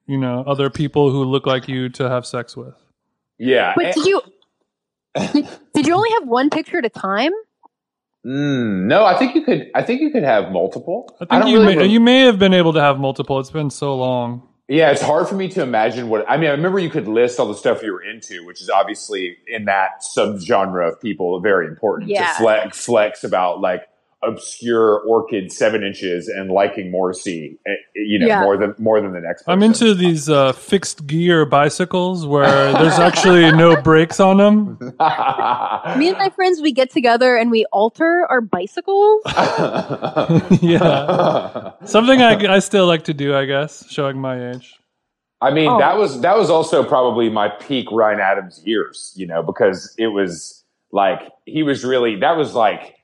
you know, other people who look like you to have sex with. Yeah. But and- did you did, did you only have one picture at a time? Mm, no, I think you could. I think you could have multiple. I think don't you really may, re- you may have been able to have multiple. It's been so long. Yeah, it's hard for me to imagine what. I mean, I remember you could list all the stuff you were into, which is obviously in that subgenre of people very important Yeah. to flex, flex about like obscure orchid seven inches and liking Morrissey, eh, you know, Yeah. more than more than the next. Person. I'm into these uh, fixed gear bicycles where there's actually no brakes on them. Me and my friends, we get together and we alter our bicycles. yeah, something I, I still like to do, I guess, showing my age. I mean, Oh. that was that was also probably my peak Ryan Adams years, you know, because it was like he was really that was like,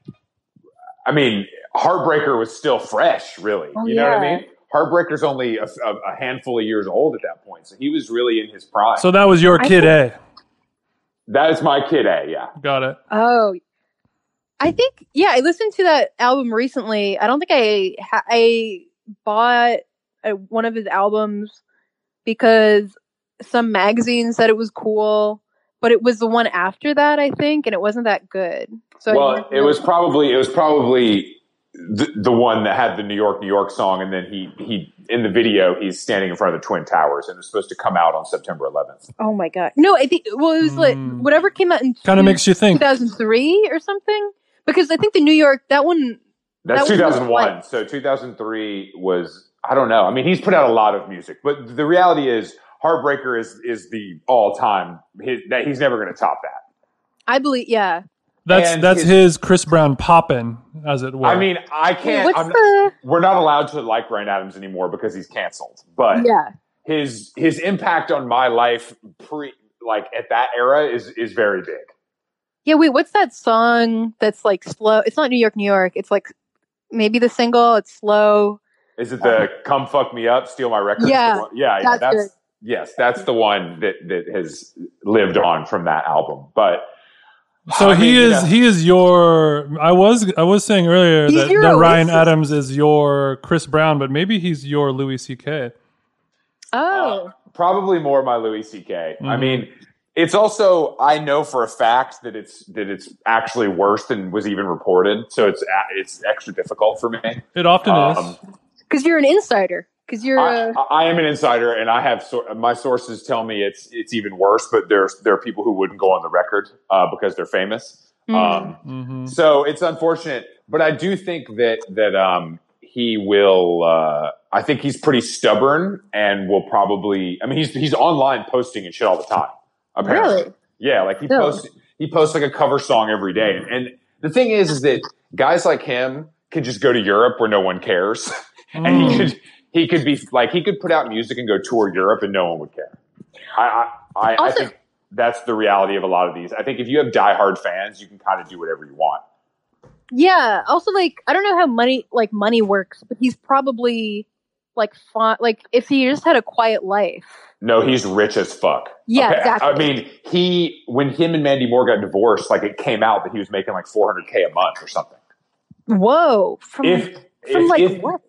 I mean, Heartbreaker was still fresh, really. Oh, you know what I mean? Heartbreaker's only a, a, a handful of years old at that point, so he was really in his prime. So that was your I kid think- A. that is my kid A, yeah. Got it. Oh, I think yeah. I listened to that album recently. I don't think I ha- I bought uh one of his albums because some magazine said it was cool, but it was the one after that, I think, and it wasn't that good. So well, it was probably it was probably the, the one that had the New York, New York song, and then he he in the video he's standing in front of the Twin Towers, and it was supposed to come out on September 11th. Oh my god! No, I think well, it was like Hmm. whatever came out in Kind of makes you think. 2003 or something. Because I think the New York that one. That's That 2001. So 2003 was I don't know. I mean, he's put out a lot of music, but the reality is Heartbreaker is is the all time. That he's never going to top that. I believe, yeah. That's And that's his- his Chris Brown poppin, as it were. I mean, I can't. what's I'm, the? we're not allowed to like Ryan Adams anymore because he's canceled. But Yeah, his his impact on my life pre like at that era is is very big. Yeah, wait, what's that song that's like slow? It's not New York, New York. It's like maybe the single. It's slow. Is it the "Come Fuck Me Up, Steal My Record"? Yeah, yeah, yeah. that's That's, good. Yes, that's the one that that has lived on from that album. But So I he mean, you is know- he is your. I was I was saying earlier that, that Ryan Adams is your Chris Brown, but maybe he's your Louis C.K. Oh, probably more my Louis C.K. I Mhm. mean, it's also I know for a fact that it's that it's actually worse than was even reported, so it's it's extra difficult for me. It often Um, is. because you're an insider. Because you're. I, uh, am an insider, and I have sor- my sources tell me it's it's even worse. But there's there are people who wouldn't go on the record uh, because they're famous. mm. Um, hmm so it's unfortunate, but I do think that that um, he will. Uh, I think he's pretty stubborn and will probably. I mean, he's he's online posting and shit all the time. Apparently, really? yeah. Like he No. posts he posts like a cover song every day, and the thing is, is that guys like him could just go to Europe where no one cares, and Mm. he could he could be like he could put out music and go tour Europe and no one would care. I I, I, I think that's the reality of a lot of these. I think if you have diehard fans, you can kind of do whatever you want. Yeah. Also, like, I don't know how money like money works, but he's probably like fun. Like, if he just had a quiet life. No, he's rich as fuck. Yeah, Okay, exactly. I mean, he when him and Mandy Moore got divorced, like it came out that he was making like 400k a month or something. Whoa. From If from if, like if, what?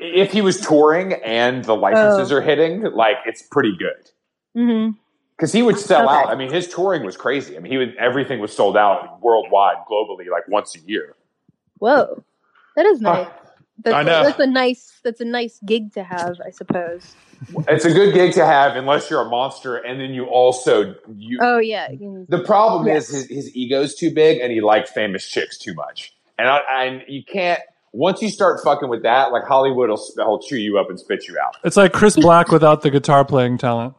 if he was touring and the licenses Oh. are hitting, like it's pretty good. Mm-hmm. Because he would sell Okay. out. I mean, his touring was crazy. I mean, he would everything was sold out worldwide, globally, like once a year. Whoa. That is nice. Ah, that's, I know. that's a nice. That's a nice gig to have, I suppose. It's a good gig to have, unless you're a monster, and then you also you. Oh yeah. the problem Yes. is his, his ego's too big, and he likes famous chicks too much, and I, and you can't. Once you start fucking with that, like Hollywood will, will chew you up and spit you out. It's like Chris Black without the guitar playing talent.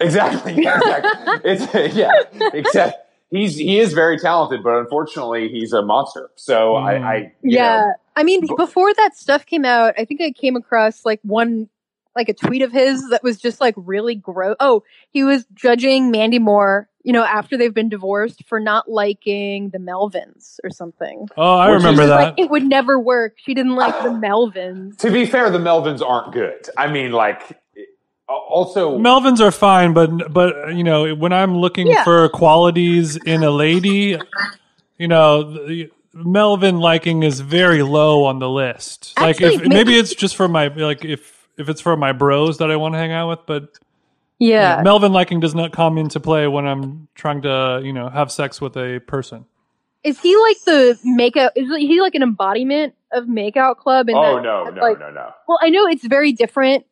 Exactly. Yeah, exactly. it's yeah. Except he's he is very talented, but unfortunately he's a monster. So Mm. I, I Yeah. know, I mean, before that stuff came out, I think I came across like one, like a tweet of his that was just like really gross. Oh, he was judging Mandy Moore, you know, after they've been divorced for not liking the Melvins or something. Oh, I Which remember that. Like, it would never work. She didn't like the Melvins. to be fair, the Melvins aren't good. I mean, like also Melvins are fine, but but you know when I'm looking Yeah. for qualities in a lady, you know, the, Melvin liking is very low on the list. like if maybe, maybe- it's just for my like if if it's for my bros that I want to hang out with, but Yeah. Melvin liking does not come into play when I'm trying to you know have sex with a person. Is he like the makeout? Is he like an embodiment of Makeout Club? And Oh that- no, that, no, like, no, no. Well, I know it's very different,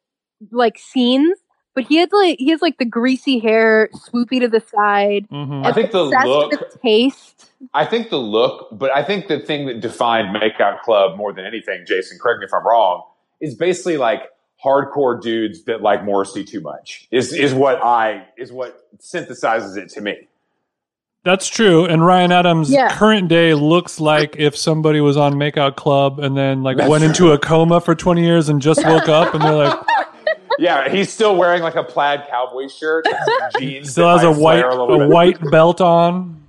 like scenes, but he had like he has like the greasy hair, swoopy to the side. hmm I think the look taste. I think the look, but I think the thing that defined Makeout Club more than anything, Jason, correct me if I'm wrong, is basically like hardcore dudes that like Morrissey too much. Is is what I is what synthesizes it to me. That's true. And Ryan Adams' Yeah. current day looks like if somebody was on Makeout Club and then like That's went true. into a coma for 20 years and just woke up and they're like, Yeah, he's still wearing like a plaid cowboy shirt, and some jeans. still has a white flare a white belt on.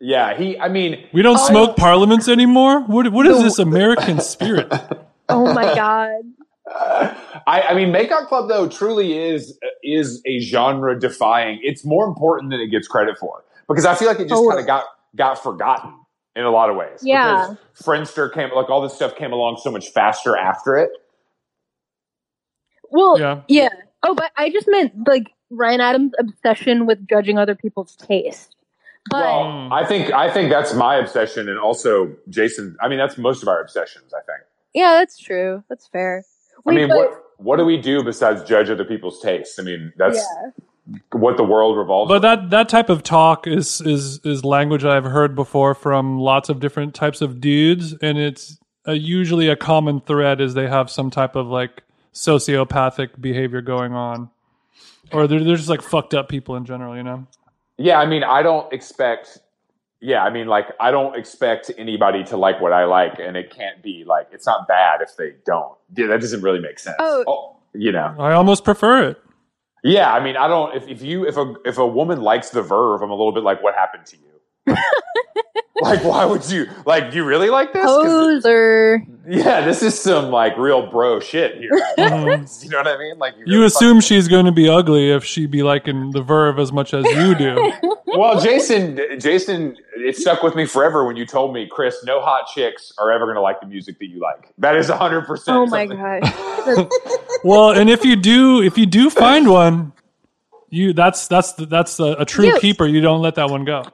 Yeah, he. I mean, We don't Oh. smoke parliaments anymore. What what is No. this American spirit? Oh my god. I, I mean, Makeout Club though truly is is a genre defying. It's more important than it gets credit for because I feel like it just oh. Totally. kind of got got forgotten in a lot of ways. Yeah. because Friendster came like all this stuff came along so much faster after it. Well, Yeah. yeah. Oh, but I just meant like Ryan Adams' obsession with judging other people's taste. But Well. I think I think that's my obsession, and also Jason. I mean, that's most of our obsessions. I think. yeah, that's true. That's fair. I mean, but- what what do we do besides judge other people's tastes? I mean, that's yeah. what the world revolves. But around. that that type of talk is is is language I've heard before from lots of different types of dudes, and it's uh usually a common thread is they have some type of like sociopathic behavior going on, or they're they're just like fucked up people in general, you know. Yeah, I mean, I don't expect. Yeah, I mean, like, I don't expect anybody to like what I like, and it can't be like it's not bad if they don't. Yeah, that doesn't really make sense. Oh. oh. you know. I almost prefer it. Yeah, I mean, I don't. If, if you if a if a woman likes the verve, I'm a little bit like, what happened to you? like, why would you like? Do you really like this? Poser. yeah, this is some like real bro shit here. Mhm. you know what I mean? Like, You really assume she's going to be ugly if she be liking the Verve as much as you do. Well, Jason, Jason, it stuck with me forever when you told me, Chris, no hot chicks are ever going to like the music that you like. That is hundred percent. Oh my gosh. well, and if you do, if you do find one, you that's that's that's a, a true You- keeper. You don't let that one go.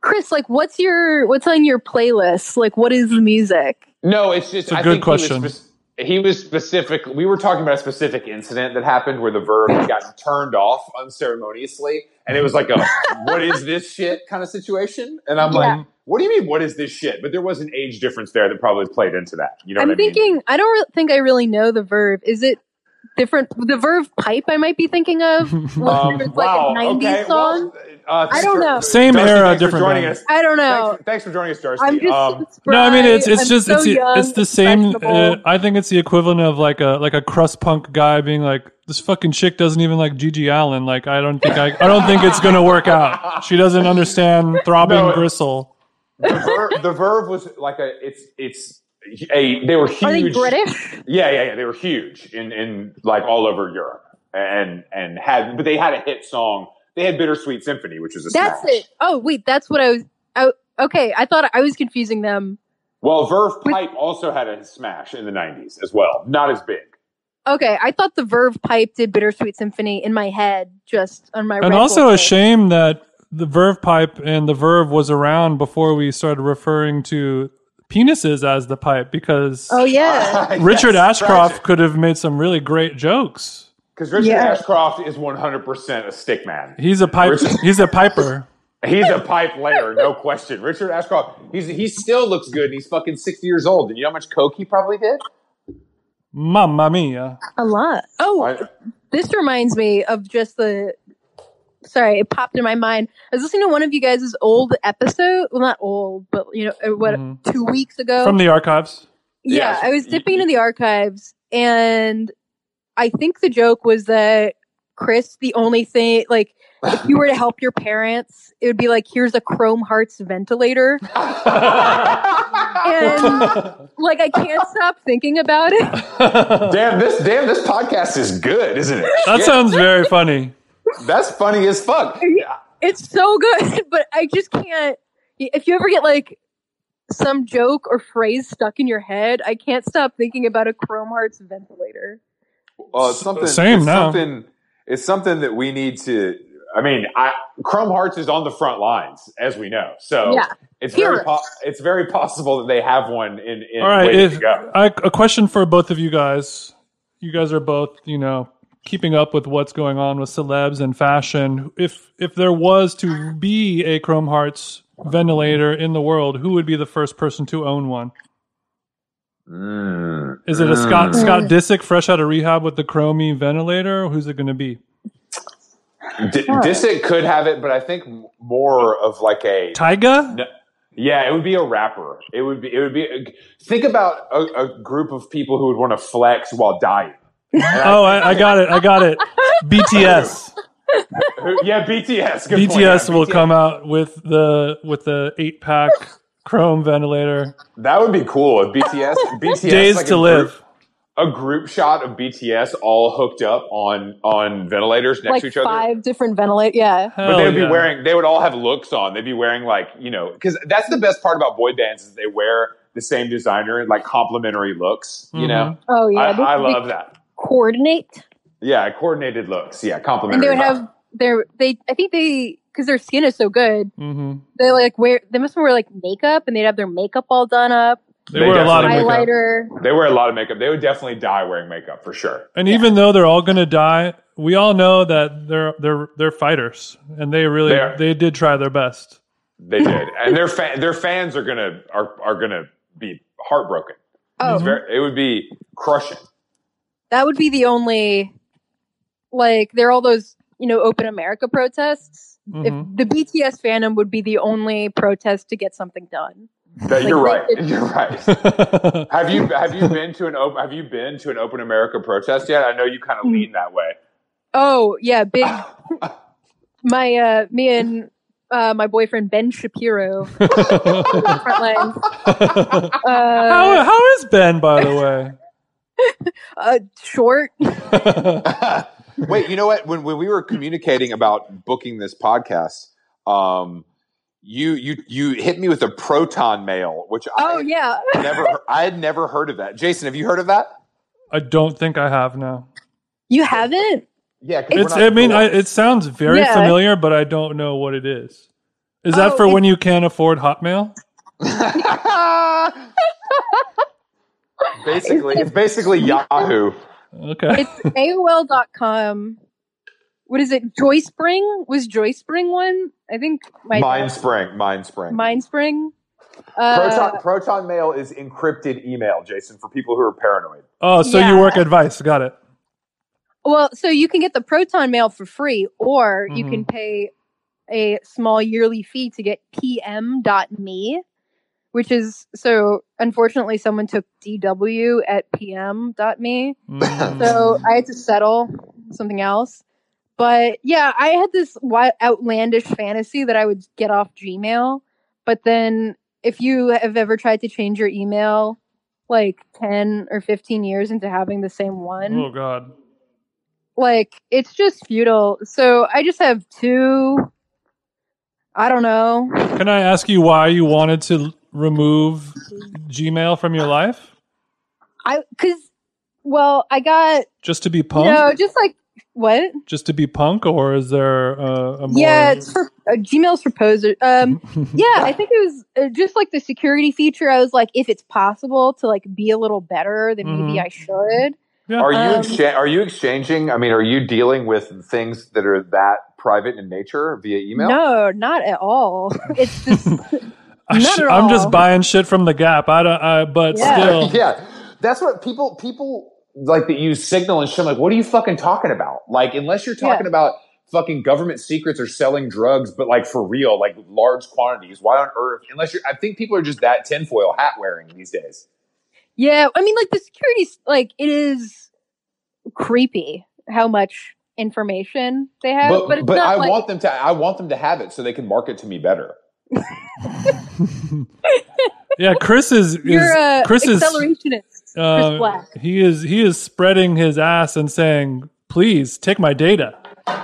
Chris, like, what's your what's on your playlist? Like, what is the music? No, it's just It's a I good think question. He was, spec- he was specific. We were talking about a specific incident that happened where the Verve got turned off unceremoniously, and it was like a "what is this shit" kind of situation. And I'm Yeah. like, "What do you mean? What is this shit?" But there was an age difference there that probably played into that. You know I'm what I mean? thinking. I don't re- think I really know the Verve. Is it different? The Verve pipe. I might be thinking of. Was Um, like wow. a '90s okay. song? Well, uh, I don't know. Same Darcie, era, thanks for different joining us. I don't know. for, thanks for joining us, Darcie. I'm just. um, No, I mean it's it's I'm just so it's the, young, it's the same. Uh. I think it's the equivalent of like a like a crust punk guy being like, this fucking chick doesn't even like GG Allin. Like I don't think I I don't think it's gonna work out. She doesn't understand throbbing No, gristle. the, Verve, the Verve was like a. It's it's a. They were huge. Are they British? Yeah, yeah, yeah. They were huge in in like all over Europe, and and had but they had a hit song. They had Bittersweet Symphony, which was a That's smash. it. Oh wait, that's what I was. I, okay, I thought I was confusing them. Well, Verve Pipe also had a smash in the '90s as well. Not as big. Okay, I thought the Verve pipe did Bittersweet Symphony in my head, just on my. And Red also Bull a thing. shame that the Verve pipe and the Verve was around before we started referring to penises as the pipe because Oh yeah. Richard Ashcroft could have made some really great jokes. Because Richard Yeah. Ashcroft is 100% a stick man. He's a pipe. Richard- He's a piper. He's a pipe layer, no question. Richard Ashcroft, he's he still looks good. and He's fucking 60 years old. And you know how much coke he probably did? Mamma mia! A lot. Oh, I- this reminds me of just the. Sorry, it popped in my mind. I was listening to one of you guys' old episode. Well, not old, but you know, uh, what Mhm. two weeks ago. From the archives. yeah, Yes. I was dipping into the archives, and I think the joke was that Chris, the only thing, like, if you were to help your parents, it would be like, here's a Chrome Hearts ventilator, and like, I can't stop thinking about it. damn this damn this podcast is good, isn't it? That Shit. sounds very funny. That's funny as fuck. It's so good, but I just can't. If you ever get like some joke or phrase stuck in your head, I can't stop thinking about a Chrome Hearts ventilator. Well, it's something. Same it's now. Something, it's something that we need to. I mean, I, Chrome Hearts is on the front lines, as we know. So Yeah. it's very po- it's very possible that they have one in. in All right, waiting if, to go. I, a question for both of you guys. You guys are both, you know, keeping up with what's going on with celebs and fashion. If if there was to be a Chrome Hearts ventilator in the world, who would be the first person to own one? Mm. Is it a Scott Mm. Scott Disick fresh out of rehab with the Chromie ventilator? Who's it going to be? D- Disick could have it, but I think more of like a. Tyga? No, yeah, it would be a rapper. It would be. It would be. Think about a, a group of people who would want to flex while dying. Oh, I, I got it. I got it. BTS. Yeah, BTS. Good point. BTS Yeah, will come out with the with the eight pack Chrome ventilator. That would be cool. If BTS, BTS, Days like to a live. Group, a group shot of BTS all hooked up on on ventilators next like to each other. five different ventilators. Yeah. But they would be wearing. They would all have looks on. They'd be wearing like you know because that's the best part about boy bands is they wear the same designer like complementary looks. You know, mm-hmm. Oh yeah. I, I love that. coordinate, Yeah, coordinated looks. Yeah, and complementary. they would have their they. I think they because their skin is so good. hmm They like wear. They must wear like makeup, and they'd have their makeup all done up, They, They wear a lot of definitely- makeup. They wear a lot of makeup. They would definitely die wearing makeup for sure. And even though they're all going to die, we all know that they're they're they're fighters, and they really They they did try their best. They did, and their fa- their fans are gonna are are gonna be heartbroken. Oh, It's very, it would be crushing. that would be the only. Like they're all those you know Open America protests. Mhm. If the BTS fandom would be the only protest to get something done. That you're Like, right. they- You're right. Have you have you been to an open have you been to an Open America protest yet? I know you kind of lean that way. Oh yeah, big. my uh, me and uh, my boyfriend Ben Shapiro. Front lines. Uh, how, how is Ben, by the way? uh, short. Wait, you know what? When when we were communicating about booking this podcast, um, you you you hit me with a proton mail, which Oh I yeah. never I had never heard of that. Jason, have you heard of that? I don't think I have now. You haven't? Yeah, 'cause we're It's. not I mean, I, it sounds very Yeah. familiar, but I don't know what it is. Is that Oh, for it's- when you can't afford Hotmail? basically it's basically Yahoo. Okay. It's AOL.com. What is it? Joyspring? Was Joyspring one? I think my Mindspring, Mindspring. Mindspring. Uh, Proton, Proton Mail is encrypted email, Jason, for people who are paranoid. Oh, so Yeah. you work advice. Got it. Well, so you can get the Proton Mail for free, or you Mhm. can pay a small yearly fee to get PM.me, which is so unfortunately someone took DW at PM.me. Mm. So I had to settle something else. But yeah, I had this wi- outlandish fantasy that I would get off Gmail. But then if you have ever tried to change your email like 10 or 15 years into having the same one, oh God. like it's just futile. So I just have two. I don't know. Can I ask you why you wanted to remove Gmail from your life? I because well, I got Just to be punk? no, just like what? Just to be punk, or is there uh, a more? Yeah, it's for uh, Gmail's for poser. Um, yeah, I think it was uh, just like the security feature. I was like, if it's possible to like be a little better, then maybe Mhm. I should. Yeah. Are you Um, excha- are you exchanging? I mean, are you dealing with things that are that private in nature via email? No, not at all. It's just I Not sh- at I'm just buying shit from the Gap. I don't. I, but Yeah. still, yeah, that's what people people like that use Signal and shit. I'm like, what are you fucking talking about? Like, unless you're talking Yeah. about fucking government secrets or selling drugs, but like for real, like large quantities. Why on earth? Unless you're, I think people are just that tinfoil hat wearing these days. yeah. I mean, like the security's like it is creepy how much information they have, but, But it's but not I like, want them to I want them to have it so they can market to me better. yeah. Chris is, is you're a Chris is accelerationist. uh, Chris Black. he is he is spreading his ass and saying, "Please take my data.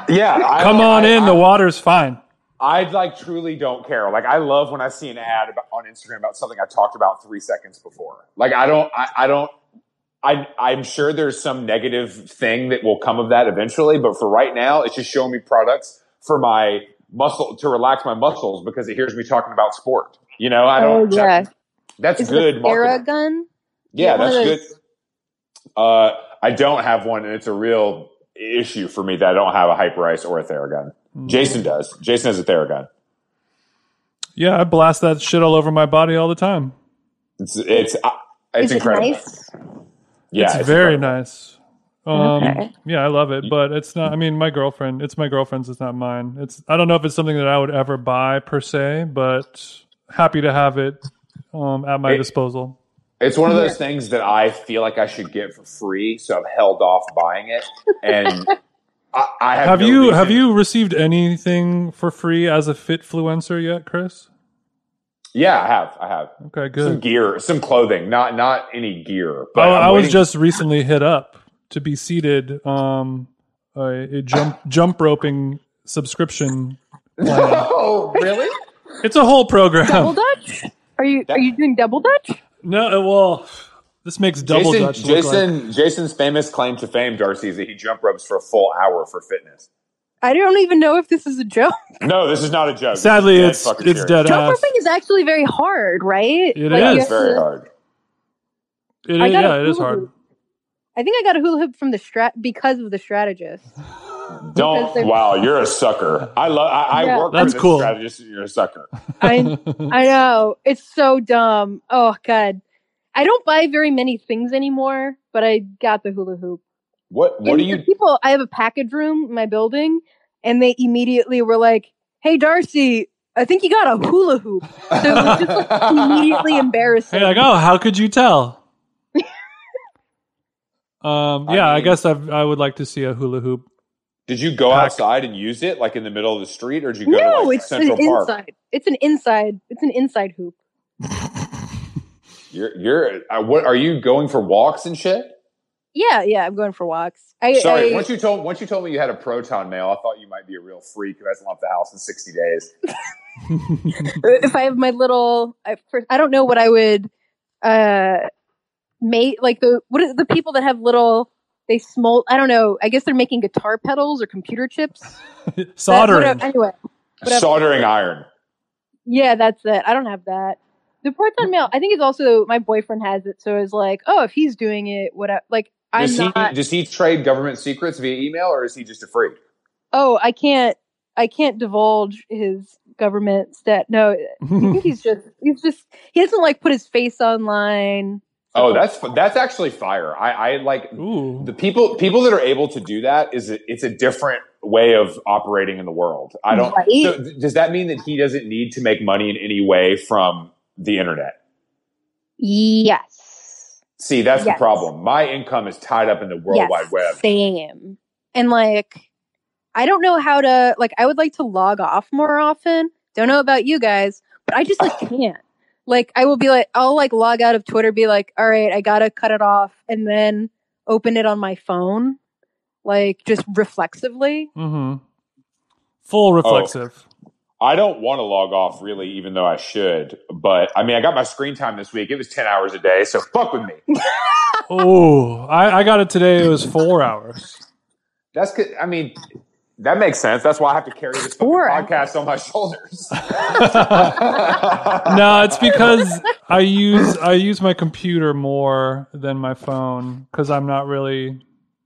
Yeah, I Come on I- in. I- the water's fine." I like truly don't care. Like I love when I see an ad about, on Instagram about something I talked about three seconds before. Like I don't, I, I don't, I, I'm sure there's some negative thing that will come of that eventually, but for right now, it's just showing me products for my muscle to relax my muscles because it hears me talking about sport. You know, I Oh don't. yeah, that's is good. it marketing. Theragun? Yeah, Yeah, that's of good. Uh, I don't have one, and it's a real issue for me that I don't have a Hyperice or a Theragun. Hmm. Jason does. Jason has a Theragun. Yeah, I blast that shit all over my body all the time. It's it's uh, it's Is it incredible. nice? Yeah, it's, very incredible. nice. Um, Okay. Yeah, I love it, but it's not. I mean, my girlfriend. It's my girlfriend's. It's not mine. It's. I don't know if it's something that I would ever buy per se, but happy to have it um, at my It- disposal. It's one of those things that I feel like I should get for free, so I've held off buying it. And I, I have, Have no you reason- have you received anything for free as a Fitfluencer yet, Chris? Yeah, I have. I have Okay, good. some gear, some clothing, not not any gear. But I, I'm was just recently hit up to be seated um, a, a jump jump roping subscription. plan. oh, really? it's a whole program. Double Dutch? Are you are you doing double Dutch? No, well, this makes double Jason, Dutch look like Jason, Jason's famous claim to fame, Darcie, is that he jump ropes for a full hour for fitness. I don't even know if this is a joke. No, this is not a joke. Sadly, This it's dead fucking it's dead Jump ass. roping is actually very hard, right? It Like, is. It's very to- hard. It I is, got a yeah, it is hula hard. Hoop. I think I got a hula hoop from the strat because of the strategist. Don't. Wow, you're a sucker. I love. I, I Yeah. work That's for this cool. strategist. and You're a sucker. I I know it's so dumb. Oh god, I don't buy very many things anymore, but I got the hula hoop. What? What And do you? people? I have a package room in my building, and they immediately were like, "Hey, Darcie." I think you got a hula hoop. So it was just like immediately embarrassing. Hey, like, oh, how could you tell? Um, yeah, I, mean- guess I've, I would like to see a hula hoop. Did you go Pack. outside and use it like in the middle of the street, or did you go to No, like it's Central an Park? inside. It's an inside. It's an inside hoop. You're you're uh, what are you going for walks and shit? Yeah, yeah. I'm going for walks. I, Sorry, I- once you told once you told me you had a proton mail, I thought you might be a real freak who hasn't left the house in sixty days. if I have my little, I, first, I don't know what I would uh make like the what is the people that have little they smolt. I don't know. I guess they're making guitar pedals or computer chips. Soldering. whatever- anyway, Whatever. Soldering iron. yeah, that's it. I don't have that. The proton mail. I think it's also my boyfriend has it, so it's like, oh, if he's doing it, what? I- Like, I'm Does he not. does he trade government secrets via email, or is he just a freak? oh, I can't. I can't divulge his government stat. No, I think he's just. He's just. He doesn't like put his face online. Oh, that's that's actually fire. I, I like Ooh. the people people that are able to do that is a, it's a different way of operating in the world. I don't. Right. So does that mean that he doesn't need to make money in any way from the internet? Yes. See, that's Yes. the problem. My income is tied up in the World yes, Wide Web. Same. And like, I don't know how to like. I would like to log off more often. Don't know about you guys, but I just like can't. Like, I will be like, I'll like log out of Twitter, be like, all right, I gotta cut it off, and then open it on my phone, like just reflexively. Mm-hmm. Full reflexive. I don't want to log off really, even though I should. But I mean, I got my screen time this week. It was ten hours a day, so fuck with me. Oh, I, I got it today. It was four hours. That's good. I mean, that makes sense. That's why I have to carry this podcast on my shoulders. no, it's because I use I use my computer more than my phone because I'm not really,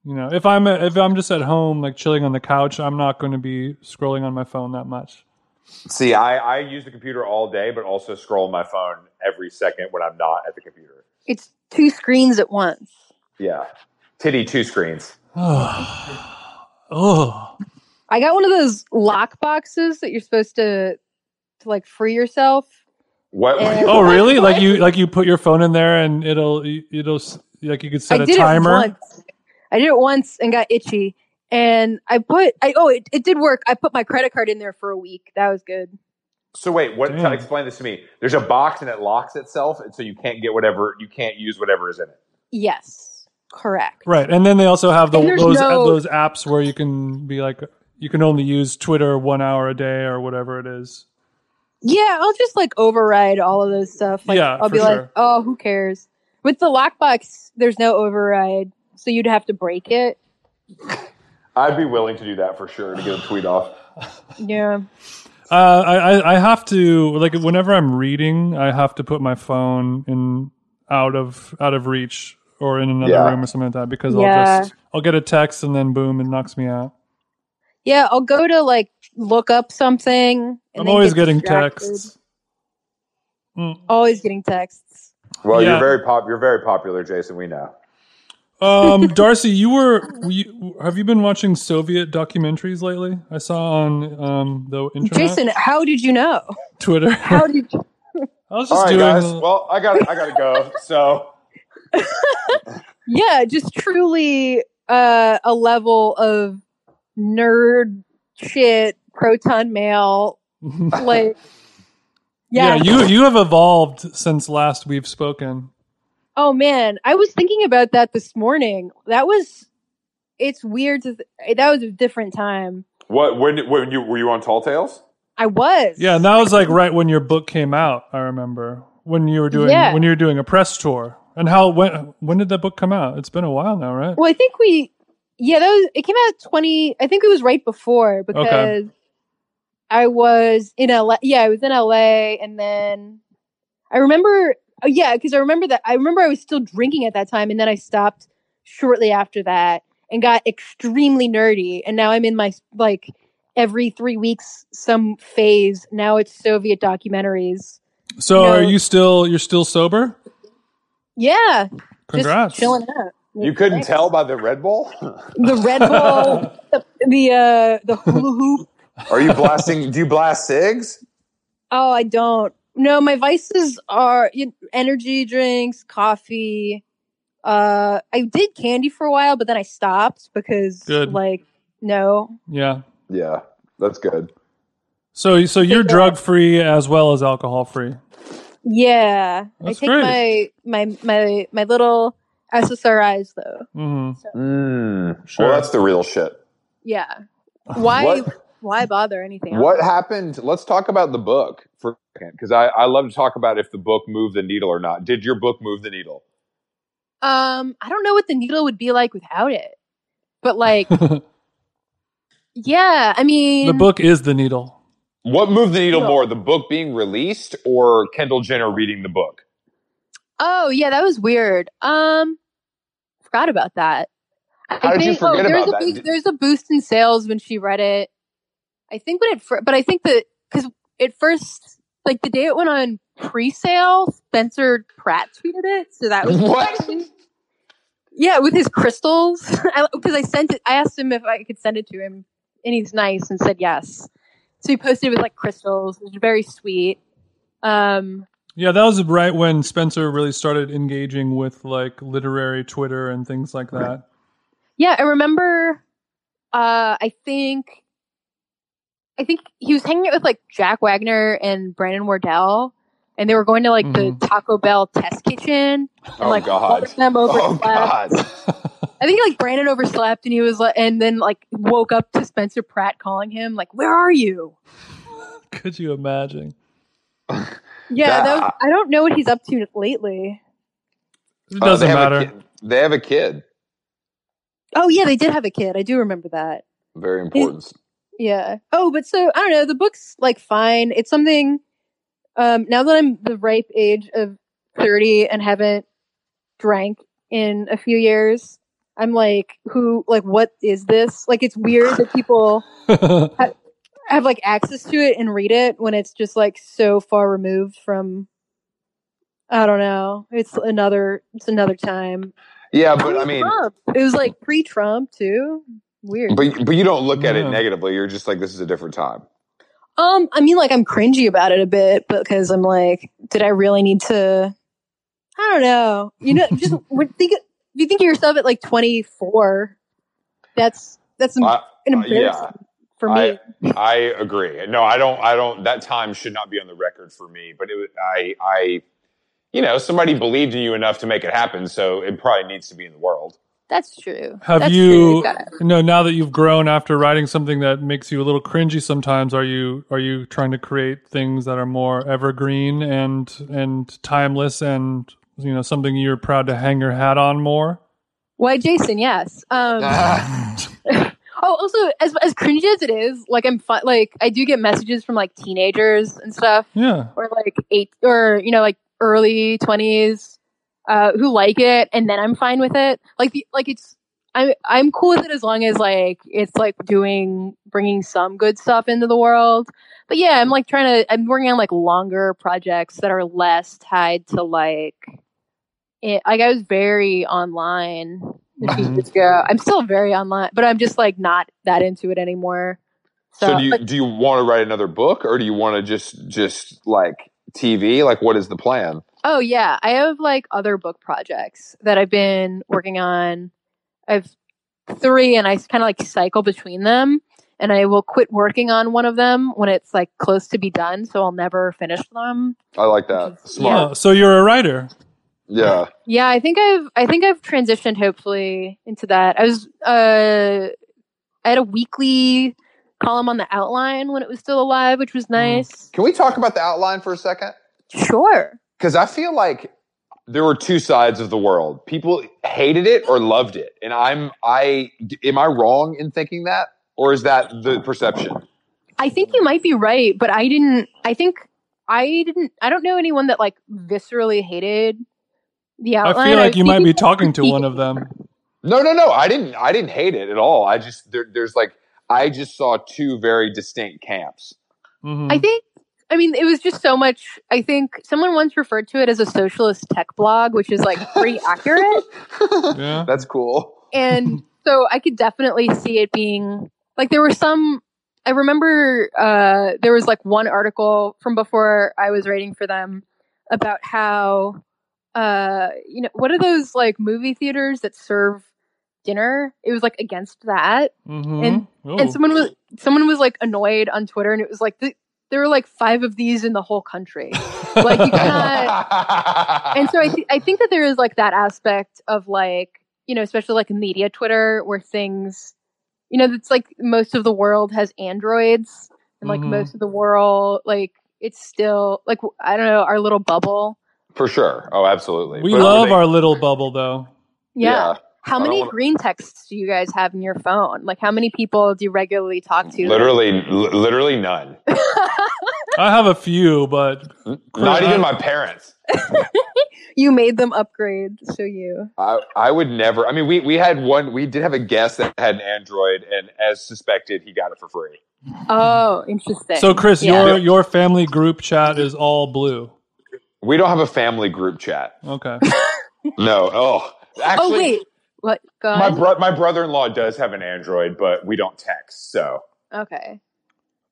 you know, if I'm if I'm just at home like chilling on the couch, I'm not going to be scrolling on my phone that much. See, I, I use the computer all day, but also scroll my phone every second when I'm not at the computer. It's two screens at once. Yeah. Titty two screens. oh, I got one of those lock boxes that you're supposed to to like free yourself. What? And- oh, really? Like you like you put your phone in there and it'll it'll like you could set I a did timer. it once. I did it once and got itchy. And I put I oh it, it did work. I put my credit card in there for a week. That was good. so wait, what? Damn. Explain this to me. There's a box and it locks itself, and so you can't get whatever you can't use whatever is in it. Yes. Correct. Right, and then they also have the, those no- those apps where you can be like you can only use Twitter one hour a day or whatever it is. Yeah, I'll just like override all of those stuff. Like Yeah, I'll for be like, oh, who cares? With the lockbox, there's no override, so you'd have to break it. I'd be willing to do that for sure to get a tweet off. Yeah. Uh, I I- I have to like whenever I'm reading, I have to put my phone in out of out of reach or in another Yeah. room or something like that because Yeah. I'll just I'll get a text and then boom, it knocks me out. Yeah, I'll go to like look up something. And I'm always get getting distracted. texts. Mm. Always getting texts. Well, Yeah. you're very pop. You're very popular, Jason. We know. Um, Darcie, you were you, have you been watching Soviet documentaries lately? I saw on um, the internet, Jason, how did you know? Twitter. How did you? I was just right, doing. guys. Well, I got I got to go. So Yeah, just truly uh, a level of nerd shit, proton mail. Like, yeah, yeah. you you have evolved since last we've spoken. Oh man, I was thinking about that this morning. That was. It's weird to. Th- eh, that was a different time. what? When when you were you on Tall Tales? I was. Yeah, and that was like right when your book came out. I remember when you were doing Yeah. when you were doing a press tour. And how when when did that book come out? It's been a while now, right? Well, I think we. Yeah, that was. It came out twenty. I think it was right before because I was in LA. Yeah, I was in LA, and then I remember. Oh, yeah, because I remember that. I remember I was still drinking at that time, and then I stopped shortly after that and got extremely nerdy. And now I'm in my like every three weeks some phase. Now it's Soviet documentaries. So No. are you still you're still sober? Yeah, Congrats. just chilling out. You couldn't tell by the Red Bull. the Red Bull, the the, uh, the hula hoop. Are you blasting? do you blast cigs? Oh, I don't. No, my vices are you energy drinks, coffee. Uh, I did candy for a while, but then I stopped because Good. like No. Yeah. Yeah, that's good. So so you're drug free as well as alcohol free. Yeah. That's I take great. my my my my little SSRIs though. hmm Mm, Sure. Well, that's the real shit. Yeah. Why What? why bother anything else? What happened? Let's talk about the book for a second, because I, I love to talk about if the book moved the needle or not. Did your book move the needle? Um, I don't know what the needle would be like without it. But like, yeah, I mean, the book is the needle. What moved the needle more, the book being released or Kendall Jenner reading the book? Oh yeah, that was weird. Um, forgot about that. I How did you forget there's about a that? Boost, there's a boost in sales when she read it. I think when it, but I think that because it first, like the day it went on pre-sale, Spencer Pratt tweeted it, so that was What? Yeah, with his crystals. Because I, sent it. I asked him if I could send it to him, and he's nice and said yes. So he posted it with like crystals, which is very sweet. Um, Yeah, that was right when Spencer really started engaging with like literary Twitter and things like that. yeah, I remember. Uh, I think, I think he was hanging out with like Jack Wagner and Brandon Wardell, and they were going to like Mhm. the Taco Bell test kitchen. And, Oh, like, God. one over. them Oh. God. I think like Brandon overslept, and he was like, and then like woke up to Spencer Pratt calling him like, "Where are you?" Could you imagine? Yeah, That- that was, I don't know what he's up to lately. It Uh, doesn't they have a matter. kid- They have a kid. Oh yeah, they did have a kid. I do remember that. Very important. Yeah. Oh, but so I don't know. The book's like fine. It's something. Um, now that I'm the ripe age of thirty and haven't drank in a few years, I'm like, who? Like, what is this? Like, it's weird that people have like access to it and read it when it's just like so far removed from. I don't know. It's another. It's another time. Yeah, but I mean, Trump. it was like pre-Trump too. Weird. but but you don't look at it negatively. You're just like, this is a different time. Um, I mean, like I'm cringy about it a bit because I'm like, did I really need to? I don't know. You know, just when think if you think of yourself at like 24, that's that's an, I, an uh, yeah. Embarrassment for me. I agree. No, I don't. I don't. That time should not be on the record for me. But it, I, I, you know, somebody believed in you enough to make it happen, so it probably needs to be in the world. that's true. Have That's you, true. Gotta- no, now that you've grown after writing something that makes you a little cringy sometimes, are you are you trying to create things that are more evergreen and and timeless and you know something you're proud to hang your hat on more? Why, Jason? Yes. Um, Oh, also, as as cringy as it is, like I'm fun. Like I do get messages from like teenagers and stuff, Yeah. or like eight, or you know, like early twenties, uh, who like it, and then I'm fine with it. Like the like it's I'm I'm cool with it as long as like it's like doing bringing some good stuff into the world. But yeah, I'm like trying to. I'm working on like longer projects that are less tied to like. It, like I was very online a few Mhm. years ago. I'm still very online, but I'm just like not that into it anymore. So, do you but- do you want to write another book, or do you want to just just like TV? Like, what is the plan? oh yeah, I have like other book projects that I've been working on. I've three, and I kind of like cycle between them. And I will quit working on one of them when it's like close to be done, so I'll never finish them. I like that. Smart. Oh, so you're a writer. Yeah. Yeah, I think I've I think I've transitioned hopefully into that. I was uh I had a weekly column on the outline when it was still alive, which was nice. Can we talk about the outline for a second? Sure. Because I feel like there were two sides of the world. People hated it or loved it, and I'm I am I wrong in thinking that, or is that the perception? I think you might be right, but I didn't I think I didn't I don't know anyone that like viscerally hated the I feel like was you might be talking to one of them. No, no, no. I didn't. I didn't hate it at all. I just there, there's like I just saw two very distinct camps. Mhm. I think I mean it was just so much I think someone once referred to it as a socialist tech blog, which is like pretty accurate. yeah. That's cool. and so I could definitely see it being like there were some. I remember uh, there was like one article from before I was writing for them about how uh, you know what are those like movie theaters that serve dinner. It was like against that, Mhm. And- Ooh. and someone was someone was like annoyed on Twitter, and it was like th- there were like five of these in the whole country. like you cannot. and so I, th- I think that there is like that aspect of like you know especially like media twitter where things you know it's like most of the world has androids and like Mhm. most of the world like it's still like i don't know our little bubble For sure. Oh, absolutely. we But love everything- our little bubble, though. yeah, how many wanna- green texts do you guys have in your phone like how many people do you regularly talk to Literally, li- literally none. I have a few, but Not even my parents. you made them upgrade so you I, I would never. I mean, we, we had one. We did have a guest that had an Android, and as suspected, he got it for free. oh interesting so Chris, Yeah. your your family group chat is all blue. We don't have a family group chat. Okay. No. Oh, actually, oh wait what go my ahead. bro- my brother in law does have an Android, but we don't text. So okay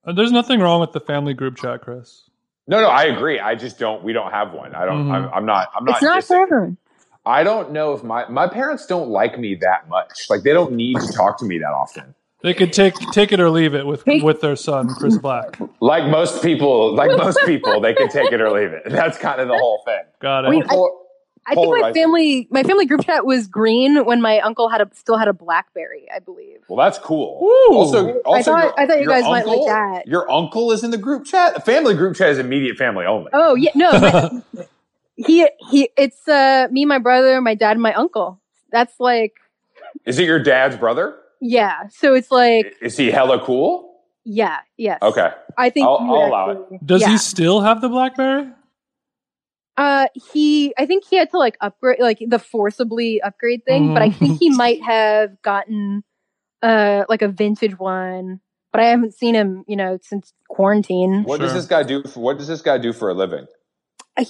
Uh, There's nothing wrong with the family group chat, Chris. no, no, I agree. I just don't. We don't have one. I don't. Mhm. I'm, I'm not. I'm not. it's not dissing. for everyone I don't know if my my parents don't like me that much. Like they don't need to talk to me that often. They could take take it or leave it with with their son, Chris Black. Like most people, like most people, they could take it or leave it. That's kind of the whole thing. Got it. Wait, I- Pol- I think my family my family group chat was green when my uncle had a still had a BlackBerry, I believe. well, that's cool. Ooh. Also, also, thought- your- I thought you your guys might like uncle- that. Your uncle is in the group chat. Family group chat is immediate family only. Oh yeah, no, my- he he. It's uh me, my brother, my dad, and my uncle. That's like Is it your dad's brother? Yeah. So it's like Is he hella cool? yeah, yes. Okay. I think I'll- I'll allow it. Does yeah. he still have the BlackBerry? Uh, he. I think he had to like upgrade, like the forcibly upgrade thing. But I think he might have gotten uh like a vintage one. But I haven't seen him, you know, since quarantine. What does this guy do? For, what does this guy do for a living?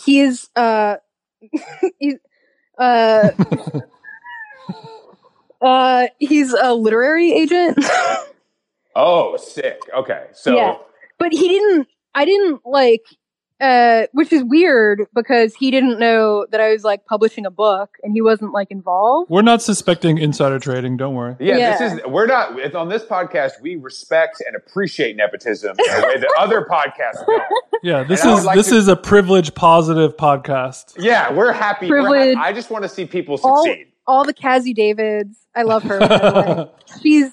he's uh he's uh uh he's a literary agent Oh, sick. Okay, so Yeah. but he didn't i didn't like uh which is weird because he didn't know that i was like publishing a book and he wasn't like involved We're not suspecting insider trading. Don't worry. yeah, Yeah. this is we're not it's on this podcast. We respect and appreciate nepotism in a way that other podcasts don't. Yeah, this And I would is like this to- is a privilege positive podcast. Yeah, we're happy. We're ha- Privilege. I just want to see people All- succeed. All the Cassie Davids. I love her. by the way. she's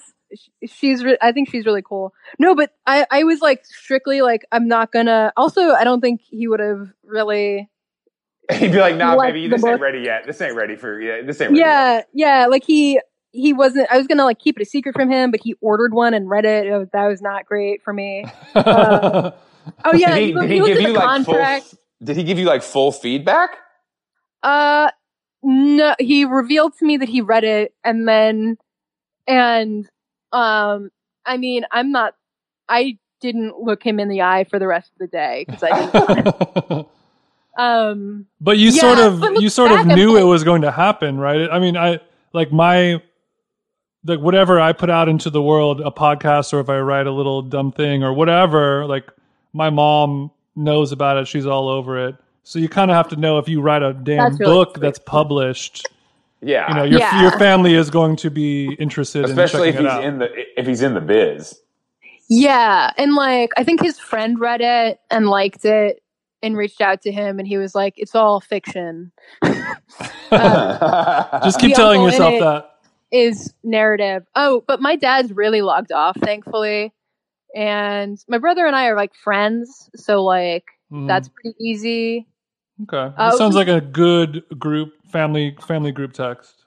she's re- I think she's really cool. No, but I I was like strictly like I'm not gonna. Also, I don't think he would have really. He'd be like, "Nah, Like baby, the this ain't ready yet. This ain't ready for yeah. This ain't ready Yeah, yeah. Like he he wasn't. I was gonna like keep it a secret from him, but he ordered one and read it. It was- that was not great for me. Uh, Oh yeah, Did he, he, did he he give you the like full? Did he give you like full feedback? Uh, no, he revealed to me that he read it and then, and, um, I mean, I'm not, I didn't look him in the eye for the rest of the day because I didn't, um, but you Yeah, sort of you sort of knew it was going to happen, right? I mean, I like my like whatever I put out into the world, a podcast or if I write a little dumb thing or whatever, like my mom knows about it, she's all over it. So you kind of have to know if you write a damn That's really book sweet. that's published, Yeah, you know, your Yeah. your family is going to be interested especially in if he's it out. in the if he's in the biz. yeah. And like, I think his friend read it and liked it and reached out to him and he was like, it's all fiction. Uh, Just keep telling yourself that. is narrative. Oh, but my dad's really logged off, thankfully. And my brother and I are like friends, so like Mhm. that's pretty easy. Okay. uh, That sounds like a good group family family group text.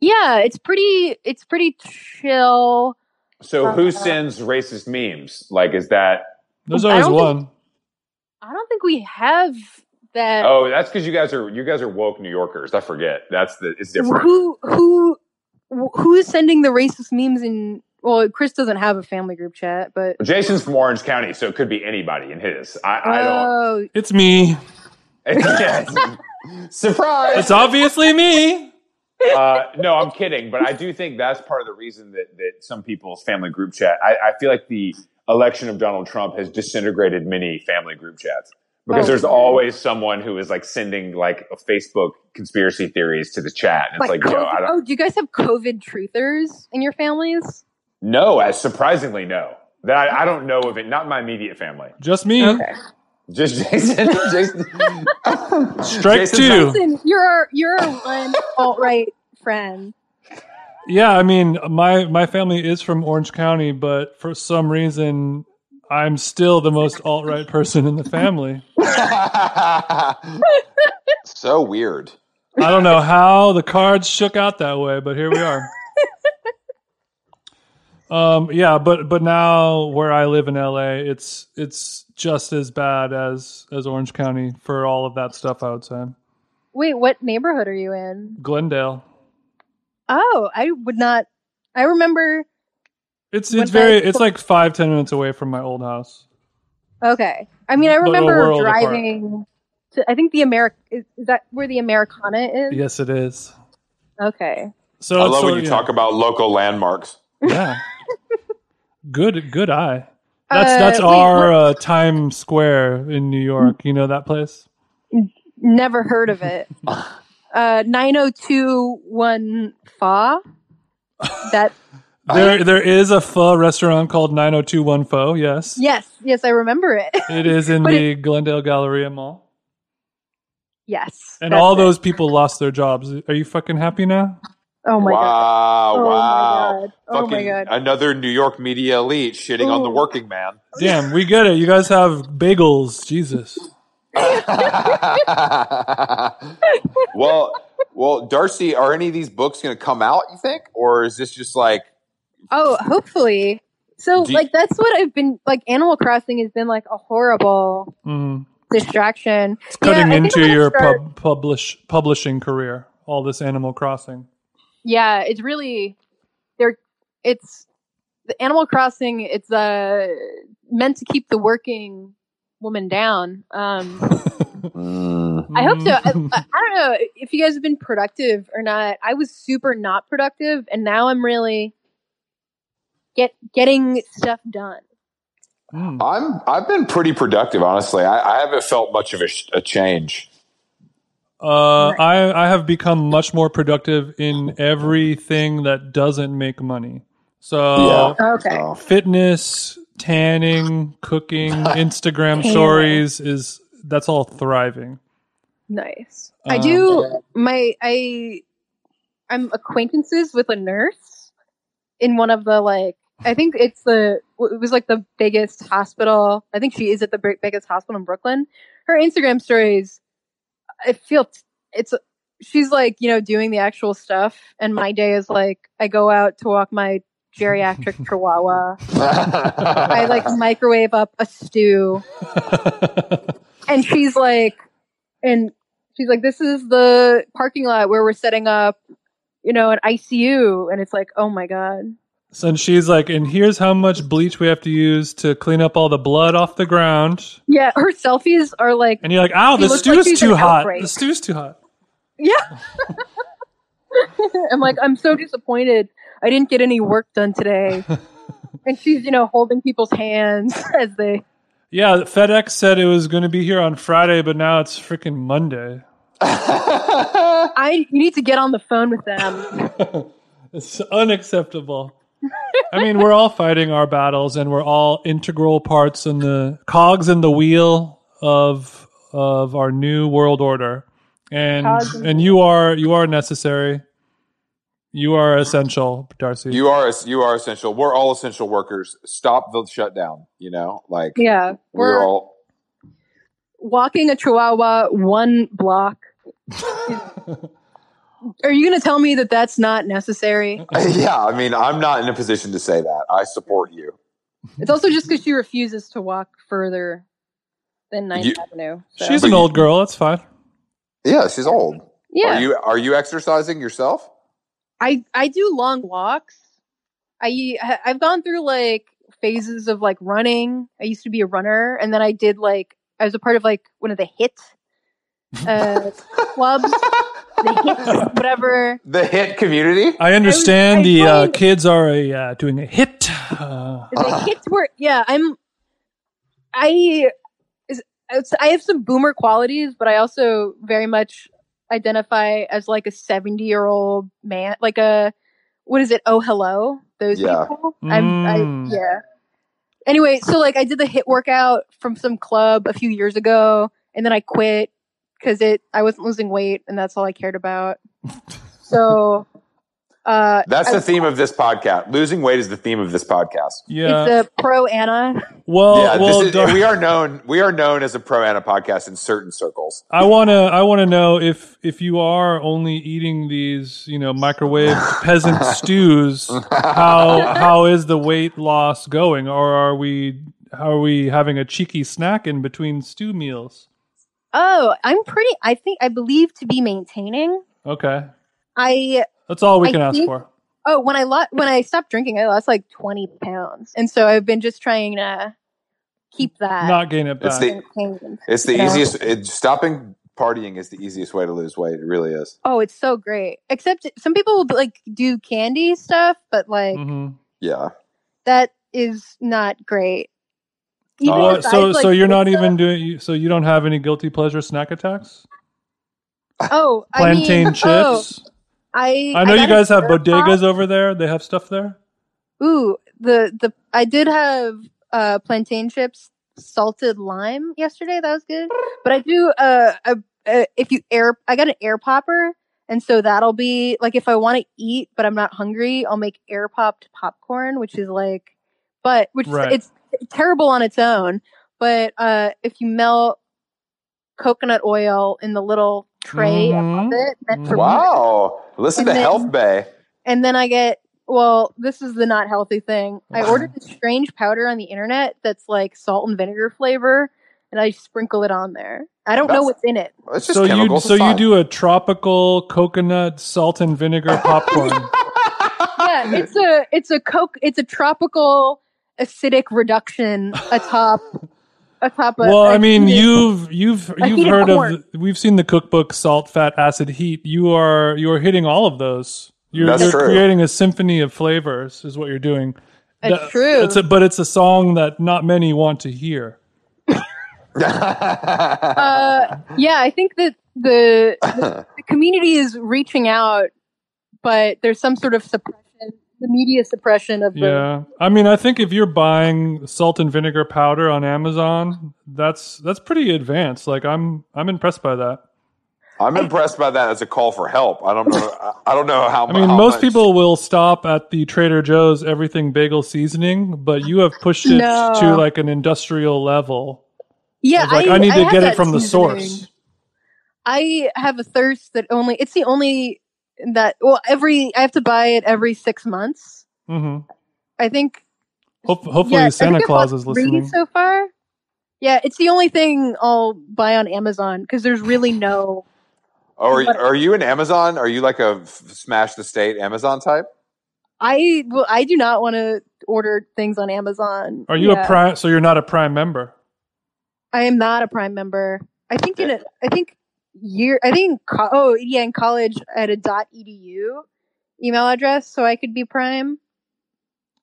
Yeah, it's pretty it's pretty chill. so who Uh, sends racist memes? Like, is that? There's always don't think- one. I don't think we have that Oh, that's because you guys are you guys are woke New Yorkers. I forget. That's the it's different. who who who's sending the racist memes in well, Chris doesn't have a family group chat, but Jason's from Orange County, so it could be anybody in his. I, I don't. Oh, It's me. Yes. Surprise! It's obviously me. uh, no, I'm kidding, but I do think that's part of the reason that, that some people's family group chat. I, I feel like the election of Donald Trump has disintegrated many family group chats. because Oh, there's okay. always someone who is like sending like Facebook conspiracy theories to the chat. And it's like, yo, COVID- I don't oh, do you guys have COVID truthers in your families? no. As surprisingly, no. That I, I don't know of it. Not my immediate family. Just me. Okay. Just Jason. Jason. Strike Jason's two. not- you're you're one alt right friend. Yeah, I mean, my my family is from Orange County, but for some reason, I'm still the most alt right person in the family. so weird. I don't know how the cards shook out that way, but here we are. Um, yeah, but but now where I live in LA, it's it's just as bad as as Orange County for all of that stuff. I would say Wait, what neighborhood are you in? Glendale. Oh, I would not. I remember. It's it's very I- it's like five ten minutes away from my old house. Okay, I mean, I remember world apart. driving. To, I think the America is, is that where the Americana is. Yes, it is. Okay. So I love sort when you yeah. talk about local landmarks. Yeah. good good eye. That's Uh, that's wait, our uh, Times Square in New York. You know that place? Never heard of it. uh, nine zero two one fa. That There there is a pho restaurant called 9021 Pho. Yes. yes, yes, I remember it. It is in But the Glendale Galleria Mall. yes, And all it. those people lost their jobs. Are you fucking happy now? Oh my god. wow! Oh wow! my god. Oh my god. Another New York media elite shitting on the working man. Damn, we get it. You guys have bagels. Jesus. well, well, Darcy, are any of these books going to come out? You think, or is this just like Oh, hopefully. So you- like that's what I've been like Animal Crossing has been like a horrible Mm. distraction. It's cutting Yeah, into your start- pub, publish publishing career. All this Animal Crossing. Yeah, it's really they're it's the Animal Crossing it's uh meant to keep the working woman down. Um I hope so. I, I, I don't know if you guys have been productive or not. I was super not productive and now I'm really get getting stuff done. Mm. I'm? I've been pretty productive, honestly. I, I haven't felt much of a, a change. Uh, I I have become much more productive in everything that doesn't make money. So Okay. Fitness, tanning, cooking, Instagram stories is that's all thriving. Nice. I Um, do my I I'm acquaintances with a nurse in one of the like I think it's the it was like the biggest hospital. I think she is at the biggest hospital in Brooklyn. Her Instagram stories I feel t- it's she's like, you know, doing the actual stuff and my day is like I go out to walk my geriatric chihuahua. I like microwave up a stew. And she's like and she's like this is the parking lot where we're setting up you know an icu and it's like oh my god So and she's like, and here's how much bleach we have to use to clean up all the blood off the ground. yeah her selfies are like And you're like, ow, the stew's like too hot. outbreak. The stew's too hot. yeah i'm like i'm so disappointed i didn't get any work done today and she's you know holding people's hands as they Yeah, FedEx said it was going to be here on Friday, but now it's freaking Monday. i you need to get on the phone with them It's unacceptable. I mean, we're all fighting our battles, and we're all integral parts in the cogs in the wheel of of our new world order. And Cogs and you are you are necessary. You are essential, Darcy. you are you are essential. We're all essential workers. Stop the shutdown. You know, like yeah we're, we're all. walking a chihuahua one block are you going to tell me that that's not necessary Yeah, I mean, I'm not in a position to say that. I support you. It's also just because she refuses to walk further than Ninth You- Avenue. So. She's an old girl. That's fine. Yeah, she's old. yeah. Are you are you exercising yourself? I I do long walks. I I've gone through like phases of like running. I used to be a runner, and then I did like I was a part of like one of the hit uh, clubs, the whatever. The hit community. I understand I the uh, kids are a, uh, doing a hit. Uh, The hits were yeah. I'm I is it's- I have some boomer qualities, but I also very much identify as like a 70 year old man, like a, what is it? Oh, hello. Those Yeah. people. I'm, I, Mm. yeah. Anyway, so like I did the hit workout from some club a few years ago and then I quit because it, I wasn't losing weight and that's all I cared about. So, uh, That's the theme of this podcast. Losing weight is the theme of this podcast. Yeah. it's a pro Anna. well, yeah, well, this is, Dar- we are known. We are known as a pro Anna podcast in certain circles. I wanna I wanna know if if you are only eating these you know microwave peasant stews, how how is the weight loss going, or are we how are we having a cheeky snack in between stew meals? Oh, I'm pretty, I think, I believe to be maintaining. Okay, I that's all we I can ask think- for. Oh, when I lost when I stopped drinking, I lost like twenty pounds, and so I've been just trying to keep that Not gain it It's the- It's the easiest. It, stopping partying is the easiest way to lose weight. It really is. Oh, it's so great. Except some people will like do candy stuff, but like Mhm. Yeah. that is not great. Oh, What- besides, so like, so you're not even doing so you don't have any guilty pleasure snack attacks? Oh, I Plantain mean, oh, chips. I I know got you guys have Pop. bodegas over there. They have stuff there. Ooh, the the I did have uh plantain chips salted lime yesterday. That was good. But I do uh, a, a, if you air I got an air popper and so that'll be like if I want to eat but I'm not hungry, I'll make air popped popcorn, which is like but which is- Right. it's terrible on its own, but uh if you melt coconut oil in the little tray Mhm. above it meant for Wow. Listen And to then- Health Bay. and then I get well, this is the not healthy thing. I ordered this strange powder on the internet that's like salt and vinegar flavor, and I sprinkle it on there. I don't know what's in it. It's just So you so it's you do a tropical coconut salt and vinegar popcorn. Yeah, it's a it's a coke. It's a tropical acidic reduction atop atop. A, well, a I mean, heated- you've you've you've heard corn. of we've seen the cookbook salt, fat, acid, heat. You are you are hitting all of those. You're, That's you're true. creating a symphony of flavors, is what you're doing. That's That- true. It's a, but it's a song that not many want to hear. uh, yeah, I think that the, the the community is reaching out, but there's some sort of suppression, the media suppression of the. Yeah, I mean, I think if you're buying salt and vinegar powder on Amazon, that's that's pretty advanced. Like, I'm I'm impressed by that. I'm impressed by that as a call for help. I don't know. I- I don't know how. I mean, how most much- people will stop at the Trader Joe's everything bagel seasoning, but you have pushed it No. to like an industrial level. Yeah, like I, need to have get it from the source. I have a thirst that only it's the only that well every I have to buy it every six months. hmm I think. Hope, hopefully, yeah, Santa Claus is listening. so far. Yeah, it's the only thing I'll buy on Amazon because there's really no. Oh, are, you- are you in Amazon? Are you like a f- smash the state Amazon type? I well, I do not want to order things on Amazon. Are you Yeah. a prime? So you're not a prime member. I am not a Prime member. I think in a, I think year, I think, co- oh yeah, in college at a dot .edu email address so I could be Prime.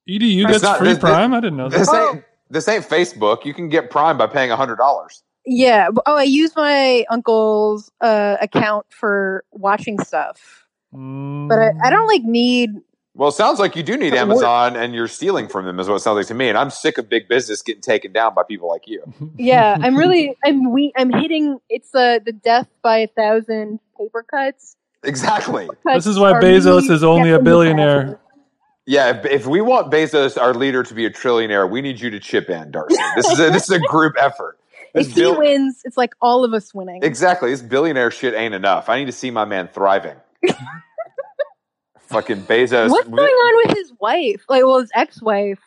EDU It's gets not- free this- this- Prime. I didn't know that. This ain't this ain't Facebook. You can get Prime by paying hundred dollars. Yeah. Oh, I use my uncle's uh, account for watching stuff, but I, I don't like need. Well, it sounds like you do need Amazon, and you're stealing from them, is what it sounds like to me. And I'm sick of big business getting taken down by people like you. Yeah, I'm really. I'm we. I'm hitting. It's uh, the death by a thousand paper cuts. Exactly. This is why Bezos is only a billionaire. Yeah, if, if we want Bezos, our leader, to be a trillionaire, we need you to chip in, Darcy. This is a, this is a group effort. If he bill- wins, it's like all of us winning. exactly. This billionaire shit ain't enough. I need to see my man thriving. Fucking Bezos. What's going on with his wife? Like, well, his ex-wife.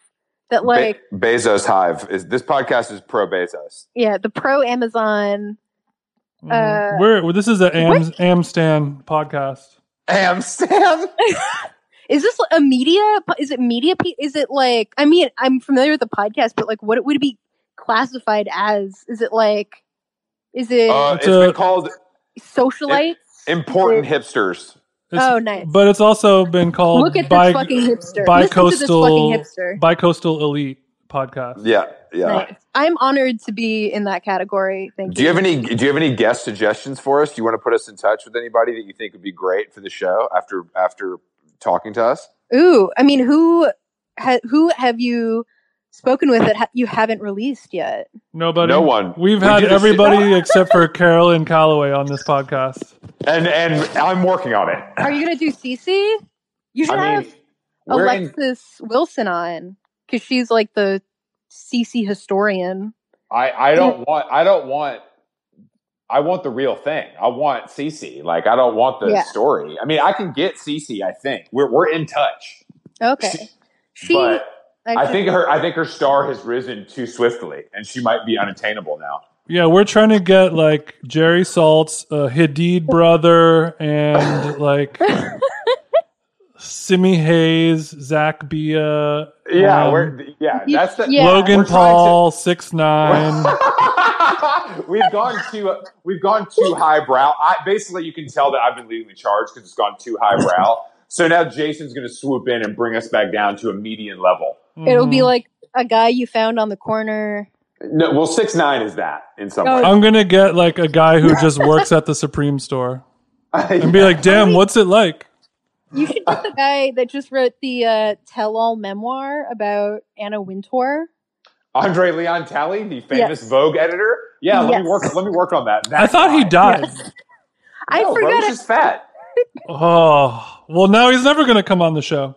That Be- like, Bezos Hive is this podcast is pro Bezos. yeah, the pro Amazon. Mhm. Uh, We're well, this is an Am, Amstan podcast. Amstan. Is this a media? Is it media? Is it like? I mean, I'm familiar with the podcast, but like, what would it be classified as? Is it like? Is it Uh, It's it's a- been called socialites? important it- hipsters. It's- Oh, nice. But it's also been called Look at this bi- fucking hipster. Listen to this bi-coastal fucking hipster. bi-coastal elite podcast. Yeah, yeah. Nice. I'm honored to be in that category. Thank you. Do you have any? Do you have any guest suggestions for us? Do you want to put us in touch with anybody that you think would be great for the show after after talking to us? Ooh, I mean, who ha- who have you spoken with that ha- you haven't released yet? Nobody. No one. We've We had did a- everybody except for Caroline Calloway on this podcast. And and I'm working on it. Are you gonna do Cece? You should I have mean, we're in, Alexis Wilson on because she's like the Cece historian. I I don't want I don't want I want the real thing. I want Cece. Like I don't want the Yeah. story. I mean, I can get Cece. I think we're we're in touch. Okay, she. but I should- think her I think her star has risen too swiftly, and she might be unattainable now. Yeah, we're trying to get like Jerry Saltz uh, Hadid brother and like Simi Haze, Zach Bia, Yeah, um, we're yeah. You- That's the yeah. Logan We're to- Paul, six nine. we've gone too we've gone too highbrow. I, basically, you can tell that I've been leading the charge because it's gone too highbrow. so now Jason's going to swoop in and bring us back down to a median level. It'll be Mhm. like a guy you found on the corner. No, well, six nine is that in some Oh, way. I'm gonna get like a guy who just works at the Supreme store and be like, "Damn, what's it like?" You should get the guy that just wrote the uh, tell-all memoir about Anna Wintour. Andre Leon Talley, the famous Yes. Vogue editor. Yeah, let Yes. me work. Let me work on that. I That thought he guy. died. I No, bro, forgot. he's it. fat. Oh, well, now he's never gonna come on the show.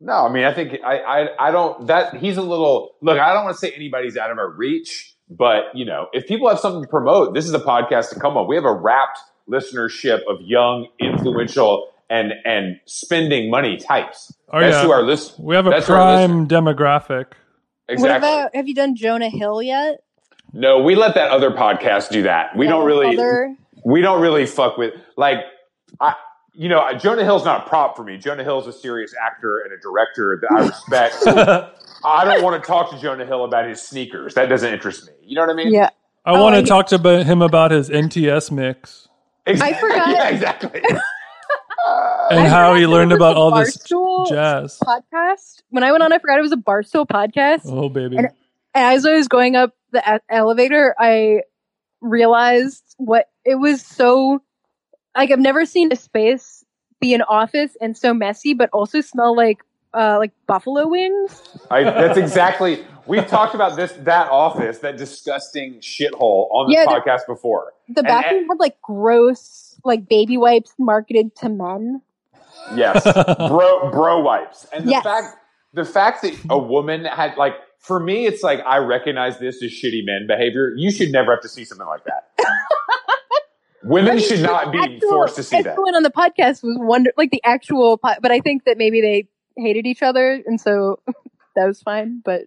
No, I mean, I think I, I, I don't. That he's a little. Look, I don't want to say anybody's out of our reach, but you know, if people have something to promote, this is a podcast to come on. We have a wrapped listenership of young, influential, and and spending money types. Oh, that's yeah. who our list. We have a That's our prime demographic. What Exactly. about? Have you done Jonah Hill yet? no, we let that other podcast do that. We don't really. Other, we don't really fuck with like I you know Jonah Hill's not a prop for me. Jonah Hill's a serious actor and a director that I respect. I don't want to talk to Jonah Hill about his sneakers. That doesn't interest me. You know what I mean? yeah. I Oh, want to I- talk to him about his NTS mix Exactly. I forgot. Yeah, exactly. Uh, and I how he learned about all this jazz. podcast. When I went on, I forgot it was a Barstool podcast. Oh baby, And- as I was going up the elevator, I realized what it was so like I've never seen a space be an office and so messy, but also smell like uh, like buffalo wings. I, that's exactly. We've talked about this that office, that disgusting shithole on this Yeah, the- podcast before. The And- bathroom had like gross like baby wipes marketed to men. Yes, bro, bro wipes, and the Yes. fact, the fact that a woman had like, for me, it's like I recognize this as shitty men behavior. You should never have to see something like that. Women should not be Actual- forced to see that. Everyone on the podcast was wonder like the actual, po- but I think that maybe they hated each other, and so that was fine. But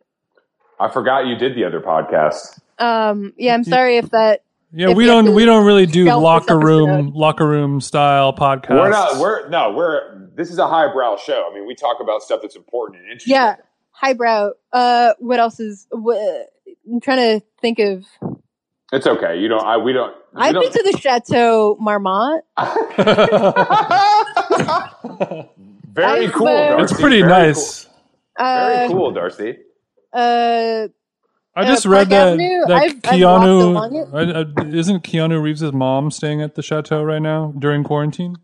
I forgot you did the other podcast. um, yeah, I'm sorry if that. yeah, if we we don't we don't really do locker room episode. locker room style podcasts. We're not. We're no. We're. This is a highbrow show. I mean, we talk about stuff that's important and interesting. Yeah, highbrow. Uh, what else is? What, I'm trying to think of. It's okay. You don't. I. We don't. We I've don't been to the Chateau Marmont. very I've, cool. uh, Darcy. it's pretty Very nice. Cool. Very Uh, cool, Darcy. uh, I Uh, just Park read that Avenue, that I've- I've walked along it. Keanu I, I, isn't Keanu Reeves' mom staying at the chateau right now during quarantine.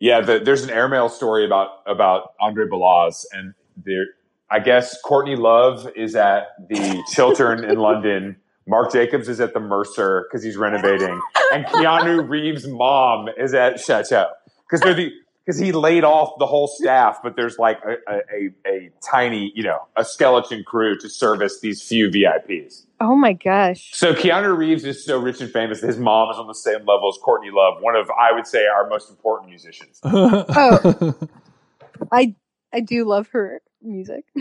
Yeah, the, there's an airmail story about about Andre Balazs, and there. I guess Courtney Love is at the Chiltern in London. Marc Jacobs is at the Mercer because he's renovating, and Keanu Reeves' mom is at Chateau because they're the because he laid off the whole staff, but there's like a, a, a, a tiny, you know, a skeleton crew to service these few VIPs. oh my gosh. So Keanu Reeves is so rich and famous that his mom is on the same level as Courtney Love, one of I would say our most important musicians. Oh, I I do love her music.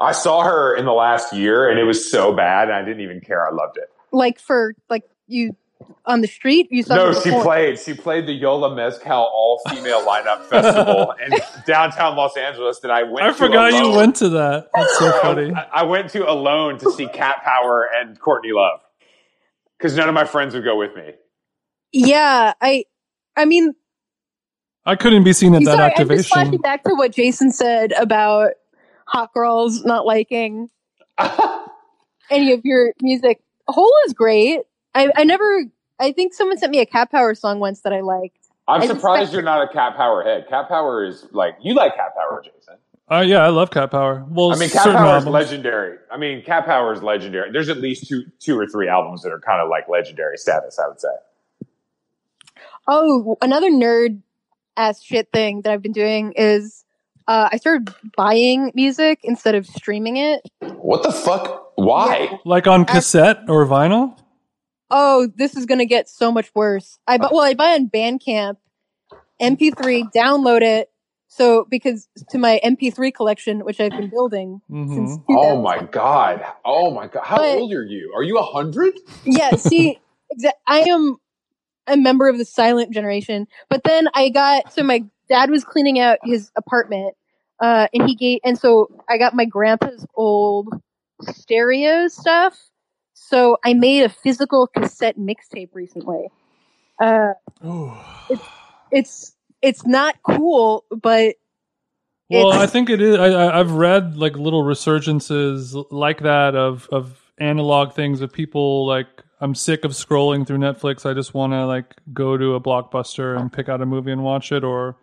I saw her in the last year and it was so bad and I didn't even care. I loved it. like for like you on the street. You saw No, her she played. She played the Yola Mezcal all female lineup festival in downtown Los Angeles that I went to. I to forgot you went to that. That's so funny. I, I went to alone to see Cat Power and Courtney Love because none of my friends would go with me. Yeah, I. I mean, I couldn't be seen at that sorry, I'm just activation. flashing back to what Jason said about hot girls not liking any of your music. Hole is great. I, I never. I think someone sent me a Cat Power song once that I liked. I'm I surprised suspect- you're not a Cat Power head. Cat Power is like you like Cat Power, Jason. Uh, yeah, I love Cat Power. Well, I mean, Cat certain Power is legendary. I mean, Cat Power is legendary. There's at least two, two or three albums that are kind of like legendary status. I would say. Oh, another nerd ass shit thing that I've been doing is uh, I started buying music instead of streaming it. What the fuck? Why? Like on cassette or vinyl? Oh, this is gonna get so much worse. I bu- well, I buy on Bandcamp, MP3, download it. So because to my MP3 collection, which I've been building since Mhm. Oh my god! Oh my god! How But- old are you? Are you a hundred? yeah, see, exa- I am a member of the silent generation. But then I got so my dad was cleaning out his apartment, uh, and he gave, and so I got my grandpa's old stereo stuff. So I made a physical cassette mixtape recently. Uh, Ooh. it's it's not cool, but Well, I think it is. I, I, I've read like little resurgences like that of of analog things of people like I'm sick of scrolling through Netflix. I just want to like go to a blockbuster and pick out a movie and watch it, or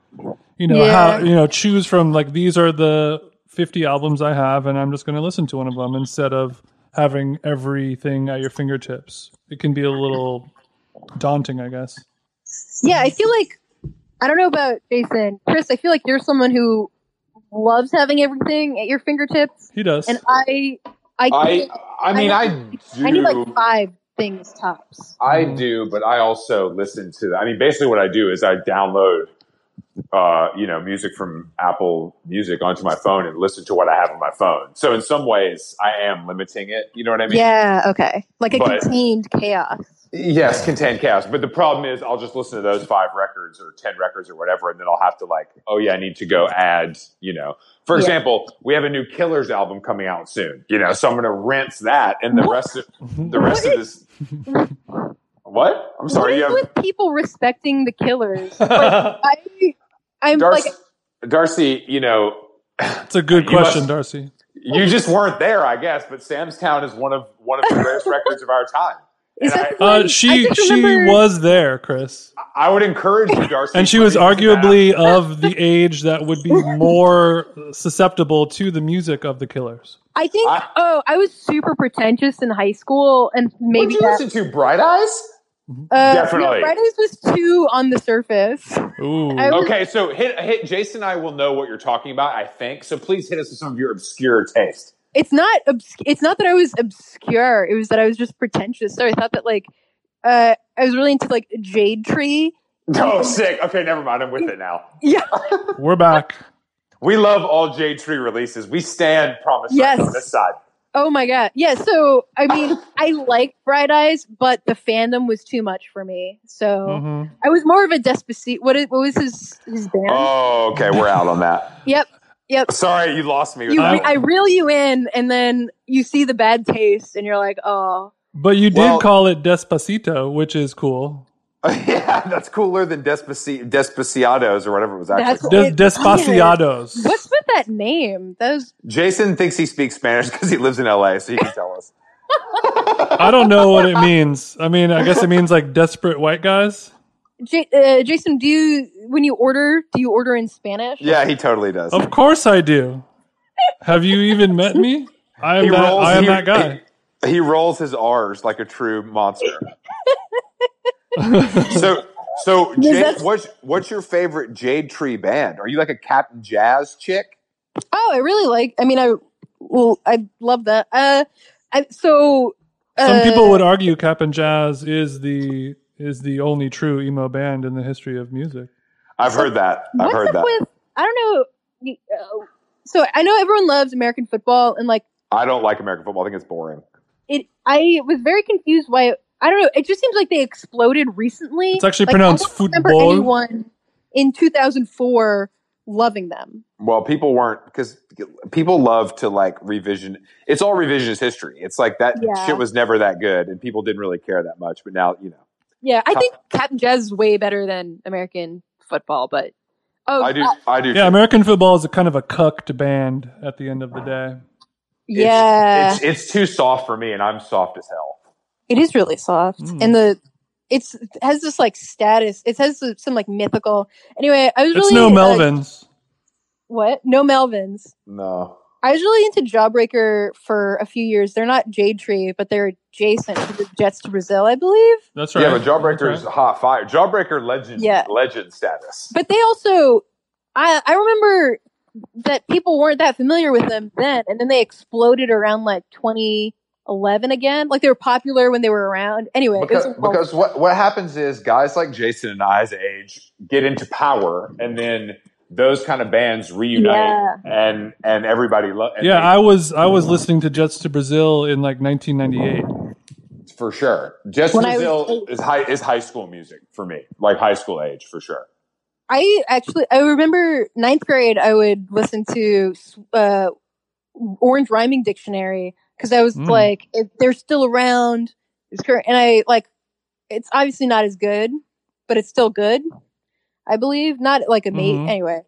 you know Yeah. how you know choose from like these are the 50 albums I have, and I'm just going to listen to one of them instead of having everything at your fingertips. It can be a little daunting, I guess. yeah, I feel like I don't know about Jason, Chris. I feel like you're someone who loves having everything at your fingertips, He does. and I, I, I I mean I I do. I need like five things tops. I do, but I also listen to. I mean, basically, what I do is I download, uh, you know, music from Apple Music onto my phone and listen to what I have on my phone. So in some ways, I am limiting it. You know what I mean? yeah, okay, like a But- contained chaos. Yes, contained chaos. But the problem is, I'll just listen to those five records or ten records or whatever, and then I'll have to like, oh yeah, I need to go add. You know, for Yeah. example, we have a new Killers album coming out soon. You know, so I'm going to rinse that, and the What? rest of the rest of this. What? I'm sorry. what You have with people respecting the killers? Like, I, I'm Darcy. like, Darcy, you know, It's a good question, must- Darcy. you just weren't there, I guess. But Sam's Town is one of one of the greatest records of our time. Is that the Uh, she she remember- was there, Chris, I would encourage you, Darcy. and she was listen to that. arguably of the age that would be more susceptible to the music of the Killers. I think. I- oh, I was super pretentious in high school, and maybe did you that. listen to? Bright Eyes. Uh, Definitely. No, Fridays was too on the surface. Ooh, was- Okay, so hit hit. Jason and I will know what you're talking about. I think so. Please hit us with some of your obscure taste. It's not. Obs- it's not that I was obscure. It was that I was just pretentious. So I thought that like, uh, I was really into like Jade Tree. Oh, sick. Okay, never mind. I'm with it now. Yeah. we're back. We love all Jade Tree releases. We stand promise Yes. on this side. Oh my god. Yeah. So I mean, I like Bright Eyes, but the fandom was too much for me. So Mhm. I was more of a Despacito. What, is, what was his his band? Oh, okay. We're out on that. Yep. Yep. Sorry, you lost me. You, that re- one. I reel you in, and then you see the bad taste, and you're like, "Oh, But you did Well- call it Despacito, which is cool. yeah, that's cooler than Despaci- Despaciados or whatever it was actually. That's- called. It- Despaciados. what's with that name?" That was Jason thinks he speaks Spanish because he lives in LA, so he can tell us. I don't know what it means. I mean, I guess it means like desperate white guys. J- uh, Jason. Do you when you order, do you order in Spanish? Yeah, he totally does. Of course I do. Have you even met me? I am He that. rolls- I am he- that guy. He, he rolls his R's like a true monster. so, so Jade, that's- what's what's your favorite Jade Tree band? Are you like a Cap'n Jazz chick? Oh, I really like. I mean, I well, I love that. Uh, I, so Some uh, people would argue Cap'n Jazz is the is the only true emo band in the history of music. I've heard that. I've What's heard up that. with? I don't know. uh, So I know everyone loves American football, and like I don't like American football. I think it's boring. it. I was very confused why. I don't know. It just seems like they exploded recently. It's actually Like, pronounced I don't remember football. anyone in 2004 loving them. Well, people weren't because people love to like revision. It's all revisionist history. It's like that Yeah. shit was never that good, and people didn't really care that much. But now, you know, Yeah, I think Cap'n Jazz is way better than American football, but oh, I do. uh, I do. Yeah, too. American football is a kind of a cucked band at the end of the day. Yeah, it's, it's too soft for me, and I'm soft as hell. it is really soft, Mm. and the it's it has this like status. It has some, some like mythical. Anyway, I was It's really no uh, Melvins. what? No Melvins. No. I was really into Jawbreaker for a few years. They're not Jade Tree, but they're adjacent to the Jets to Brazil, I believe. That's right. Yeah, but Jawbreaker That's is right. hot fire. Jawbreaker legend, Yeah. legend status. But they also, I I remember that people weren't that familiar with them then, and then they exploded around like 2011 again. Like they were popular when they were around. Anyway, Because, because what what happens is guys like Jason and I's age get into power, and then those kind of bands reunite, Yeah. and and everybody lo- and Yeah, they- I was I was listening to Jets to Brazil in like 1998. for sure. Just When I was Brazil is high is high school music for me, like high school age for sure. I actually I remember ninth grade. I would listen to uh, Orange Rhyming Dictionary because I was Mm. like, if they're still around, it's current, and I like. It's obviously not as good, but it's still good. I believe not like a mate Mhm. anyway.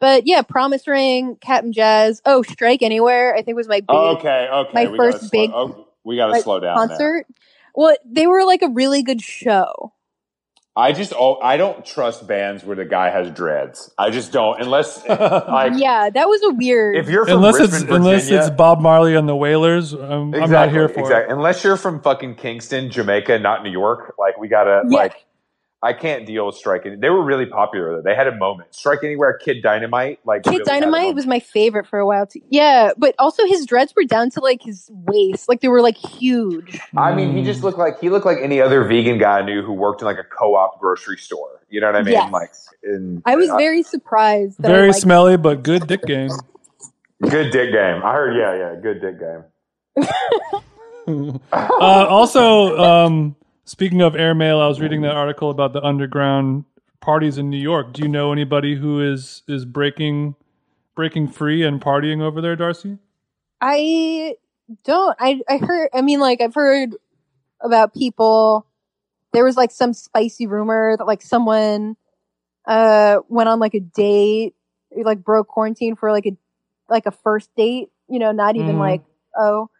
But yeah, Promise Ring, Cap'n Jazz. Oh, Strike Anywhere. I think was my big Okay, okay. my we first gotta slow, big, oh, we got to like, slow down. there. concert. Well, they were like a really good show. I just oh, I don't trust bands where the guy has dreads. I just don't unless like yeah, that was a weird. if you're from unless Richmond, it's unless it's Bob Marley and the Wailers, I'm, I'm not here for exactly. Unless you're from fucking Kingston, Jamaica, not New York, like we gotta Yeah. like. I can't deal with striking. They were really popular. though. They had a moment. Strike Anywhere, Kid Dynamite, like Kid really Dynamite was my favorite for a while too. Yeah, but also his dreads were down to like his waist, like they were like huge. I mean, he just looked like he looked like any other vegan guy I knew who worked in like a co-op grocery store. You know what I mean? Yes. Like, in, I was uh, very surprised. That very liked- smelly but good dick game. good dick game. I heard. Yeah, yeah, good dick game. uh, also, um, speaking of airmail, I was reading that article about the underground parties in New York. Do you know anybody who is is breaking breaking free and partying over there, Darcie? I don't. I I heard. I mean, like I've heard about people. There was like some spicy rumor that like someone uh went on like a date, like broke quarantine for like a like a first date. You know, not even Mhm. like oh.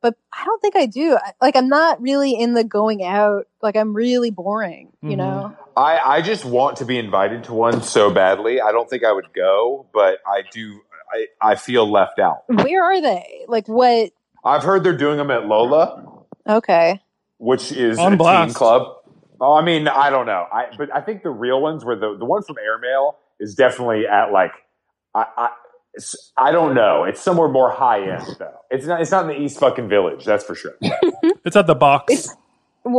But I don't think I do. I, like I'm not really in the going out. Like I'm really boring. You Mhm. know. I, I just want to be invited to one so badly. I don't think I would go, but I do. I, I feel left out. Where are they? Like what? I've heard they're doing them at Lola, Okay. which is On a blast. teen club. Oh, I mean, I don't know. I but I think the real ones were the the one from Airmail is definitely at like I. I it's- I don't know. It's somewhere more high end though. It's not. It's not in the East fucking Village. That's for sure. It's at the box. It's-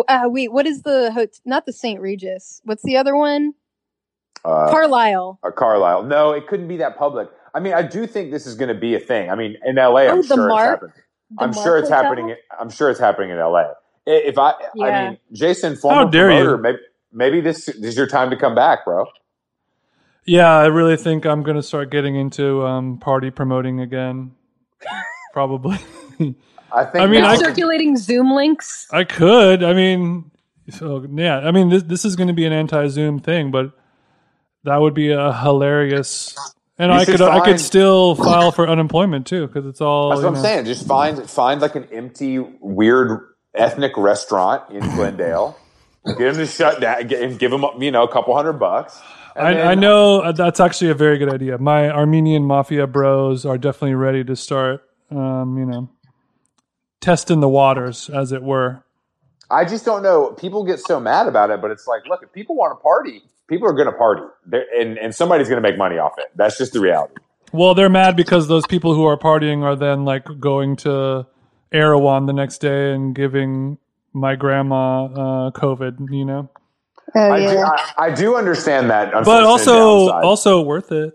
Uh, wait, what is the hot- not the St. Regis? What's the other one? Uh, Carlyle. a Carlyle. No, it couldn't be that public. I mean, I do think this is going to be a thing. I mean, in LA, I'm Oh, the sure it's happening. I'm Mark sure it's Hotel? happening. I'm sure it's happening in LA. If I, I mean, Jason, former dare you. promoter, maybe, maybe this, this is your time to come back, bro. Yeah, I really think I'm going to start getting into um, party promoting again. Probably. I think. I mean, I- circulating Zoom links. I could. I mean, so yeah. I mean, this this is going to be an anti-Zoom thing, but that would be a hilarious. And You I should could I could still file for unemployment too because it's all. that's you what I'm saying. Just find find like an empty, weird ethnic restaurant in Glendale. get them to shut down get, and give them you know a couple hundred bucks. I, then- I know uh, that's actually a very good idea. My Armenian mafia bros are definitely ready to start, um, you know, testing the waters, as it were. I just don't know. People get so mad about it, but it's like, look, if people want to party, people are going to party, They're, and and somebody's going to make money off it. That's just the reality. Well, they're mad because those people who are partying are then like going to Erewhon the next day and giving my grandma uh, COVID. You know, Oh I, do. I, I do understand that, but also downside. also worth it.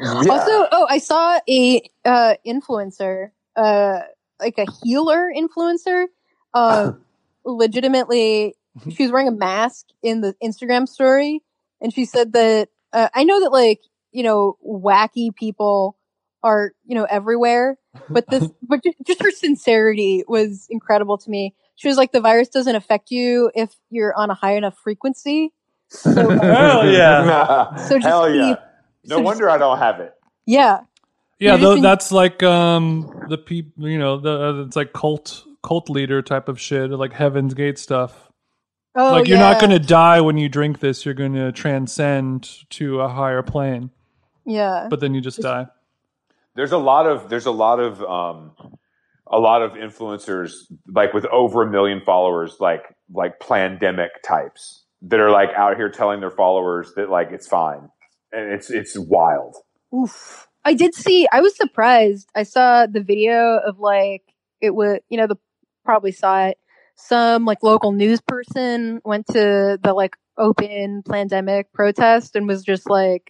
Yeah. Also, oh, I saw a uh, influencer, uh, like a healer influencer, uh, legitimately. She was wearing a mask in the Instagram story, and she said that uh, I know that like you know wacky people are you know everywhere, but this but just her sincerity was incredible to me. She was like, the virus doesn't affect you if you're on a high enough frequency. So, Hell yeah. So just Hell keep- yeah. so No just wonder I don't have it. yeah, Yeah, You're just tho- in- that's like um the people, you know, the uh, it's like cult cult leader type of shit, like Heaven's Gate stuff. Oh, like you're not going to die when you drink this. You're going to transcend to a higher plane, Yeah. but then you just die. there's a lot of there's a lot of um a lot of influencers like with over a million followers like like pandemic types that are like out here telling their followers that like it's fine and it's it's wild Oof. I did see. I was surprised. I saw the video of like it was. You know, the probably saw it. Some like local news person went to the like open pandemic protest and was just like,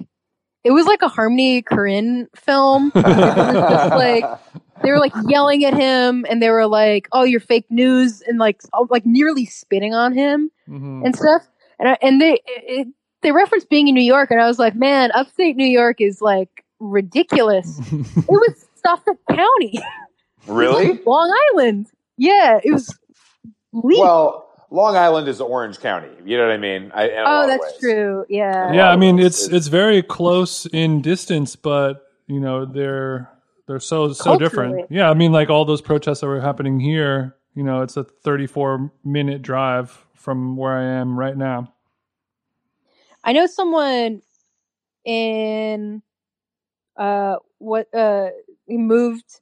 it was like a Harmony Korine film. it was just like they were like yelling at him and they were like, "Oh, you're fake news," and like like nearly spitting on him hmm and stuff. And I, and they it, they referenced being in New York, and I was like, man, upstate New York is like ridiculous. it was Suffolk County, really Long Island. Yeah, it was. Bleak. well long island is orange county you know what i mean I, in a lot oh, that's true. Yeah. yeah, I mean It's- it's it's very close in distance, but you know they're they're so so different. Yeah, I mean like all those protests that were happening here. You know, it's a 34 minute drive from where I am right now. I know someone in uh what uh he moved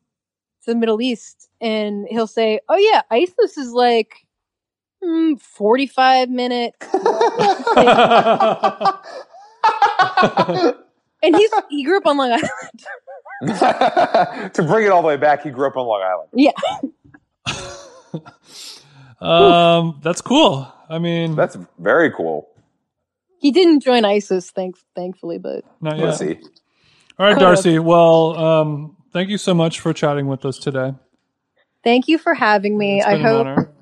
to the Middle East and he'll say, "Oh yeah, ISIS is like mm, 45 minute and he's he grew up on Long Island. to bring it all the way back he grew up on long island Yeah. um, that's cool. I mean, that's very cool He didn't join ISIS, thank thankfully, but not yet. let's see All right, Darcie. Well, um, thank you so much for chatting with us today. thank you for having me. It's I been an hope honor.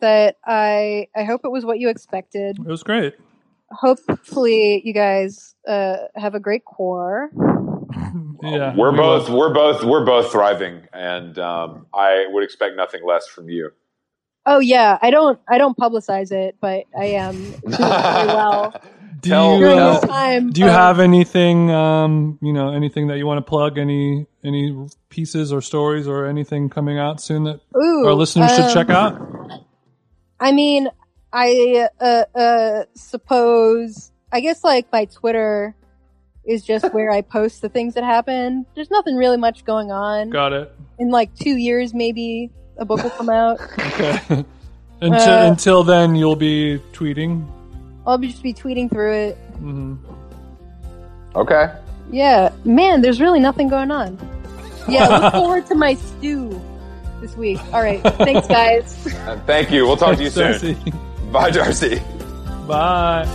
that I I hope it was what you expected. It was great. Hopefully, you guys uh, have a great core. Yeah, we're we both will. we're both we're both thriving and um, i would expect nothing less from you Oh yeah, I don't I don't publicize it, but I am doing pretty well Do Tell- you during uh, this time. do you of- have anything? Um, you know, anything that you want to plug? Any any pieces or stories or anything coming out soon that Ooh, our listeners should um, check out? I mean, I uh, uh, suppose I guess like my Twitter is just where I post the things that happen. There's nothing really much going on. Got it. In like two years, maybe a book will come out. Okay. until Uh, until then, you'll be tweeting. I'll be just be tweeting through it. Mm-hmm. okay Yeah, man, there's really nothing going on. Yeah, look forward to my stew this week. All right, thanks, guys. Uh, thank you we'll talk to you soon Darcie. bye darcie Bye.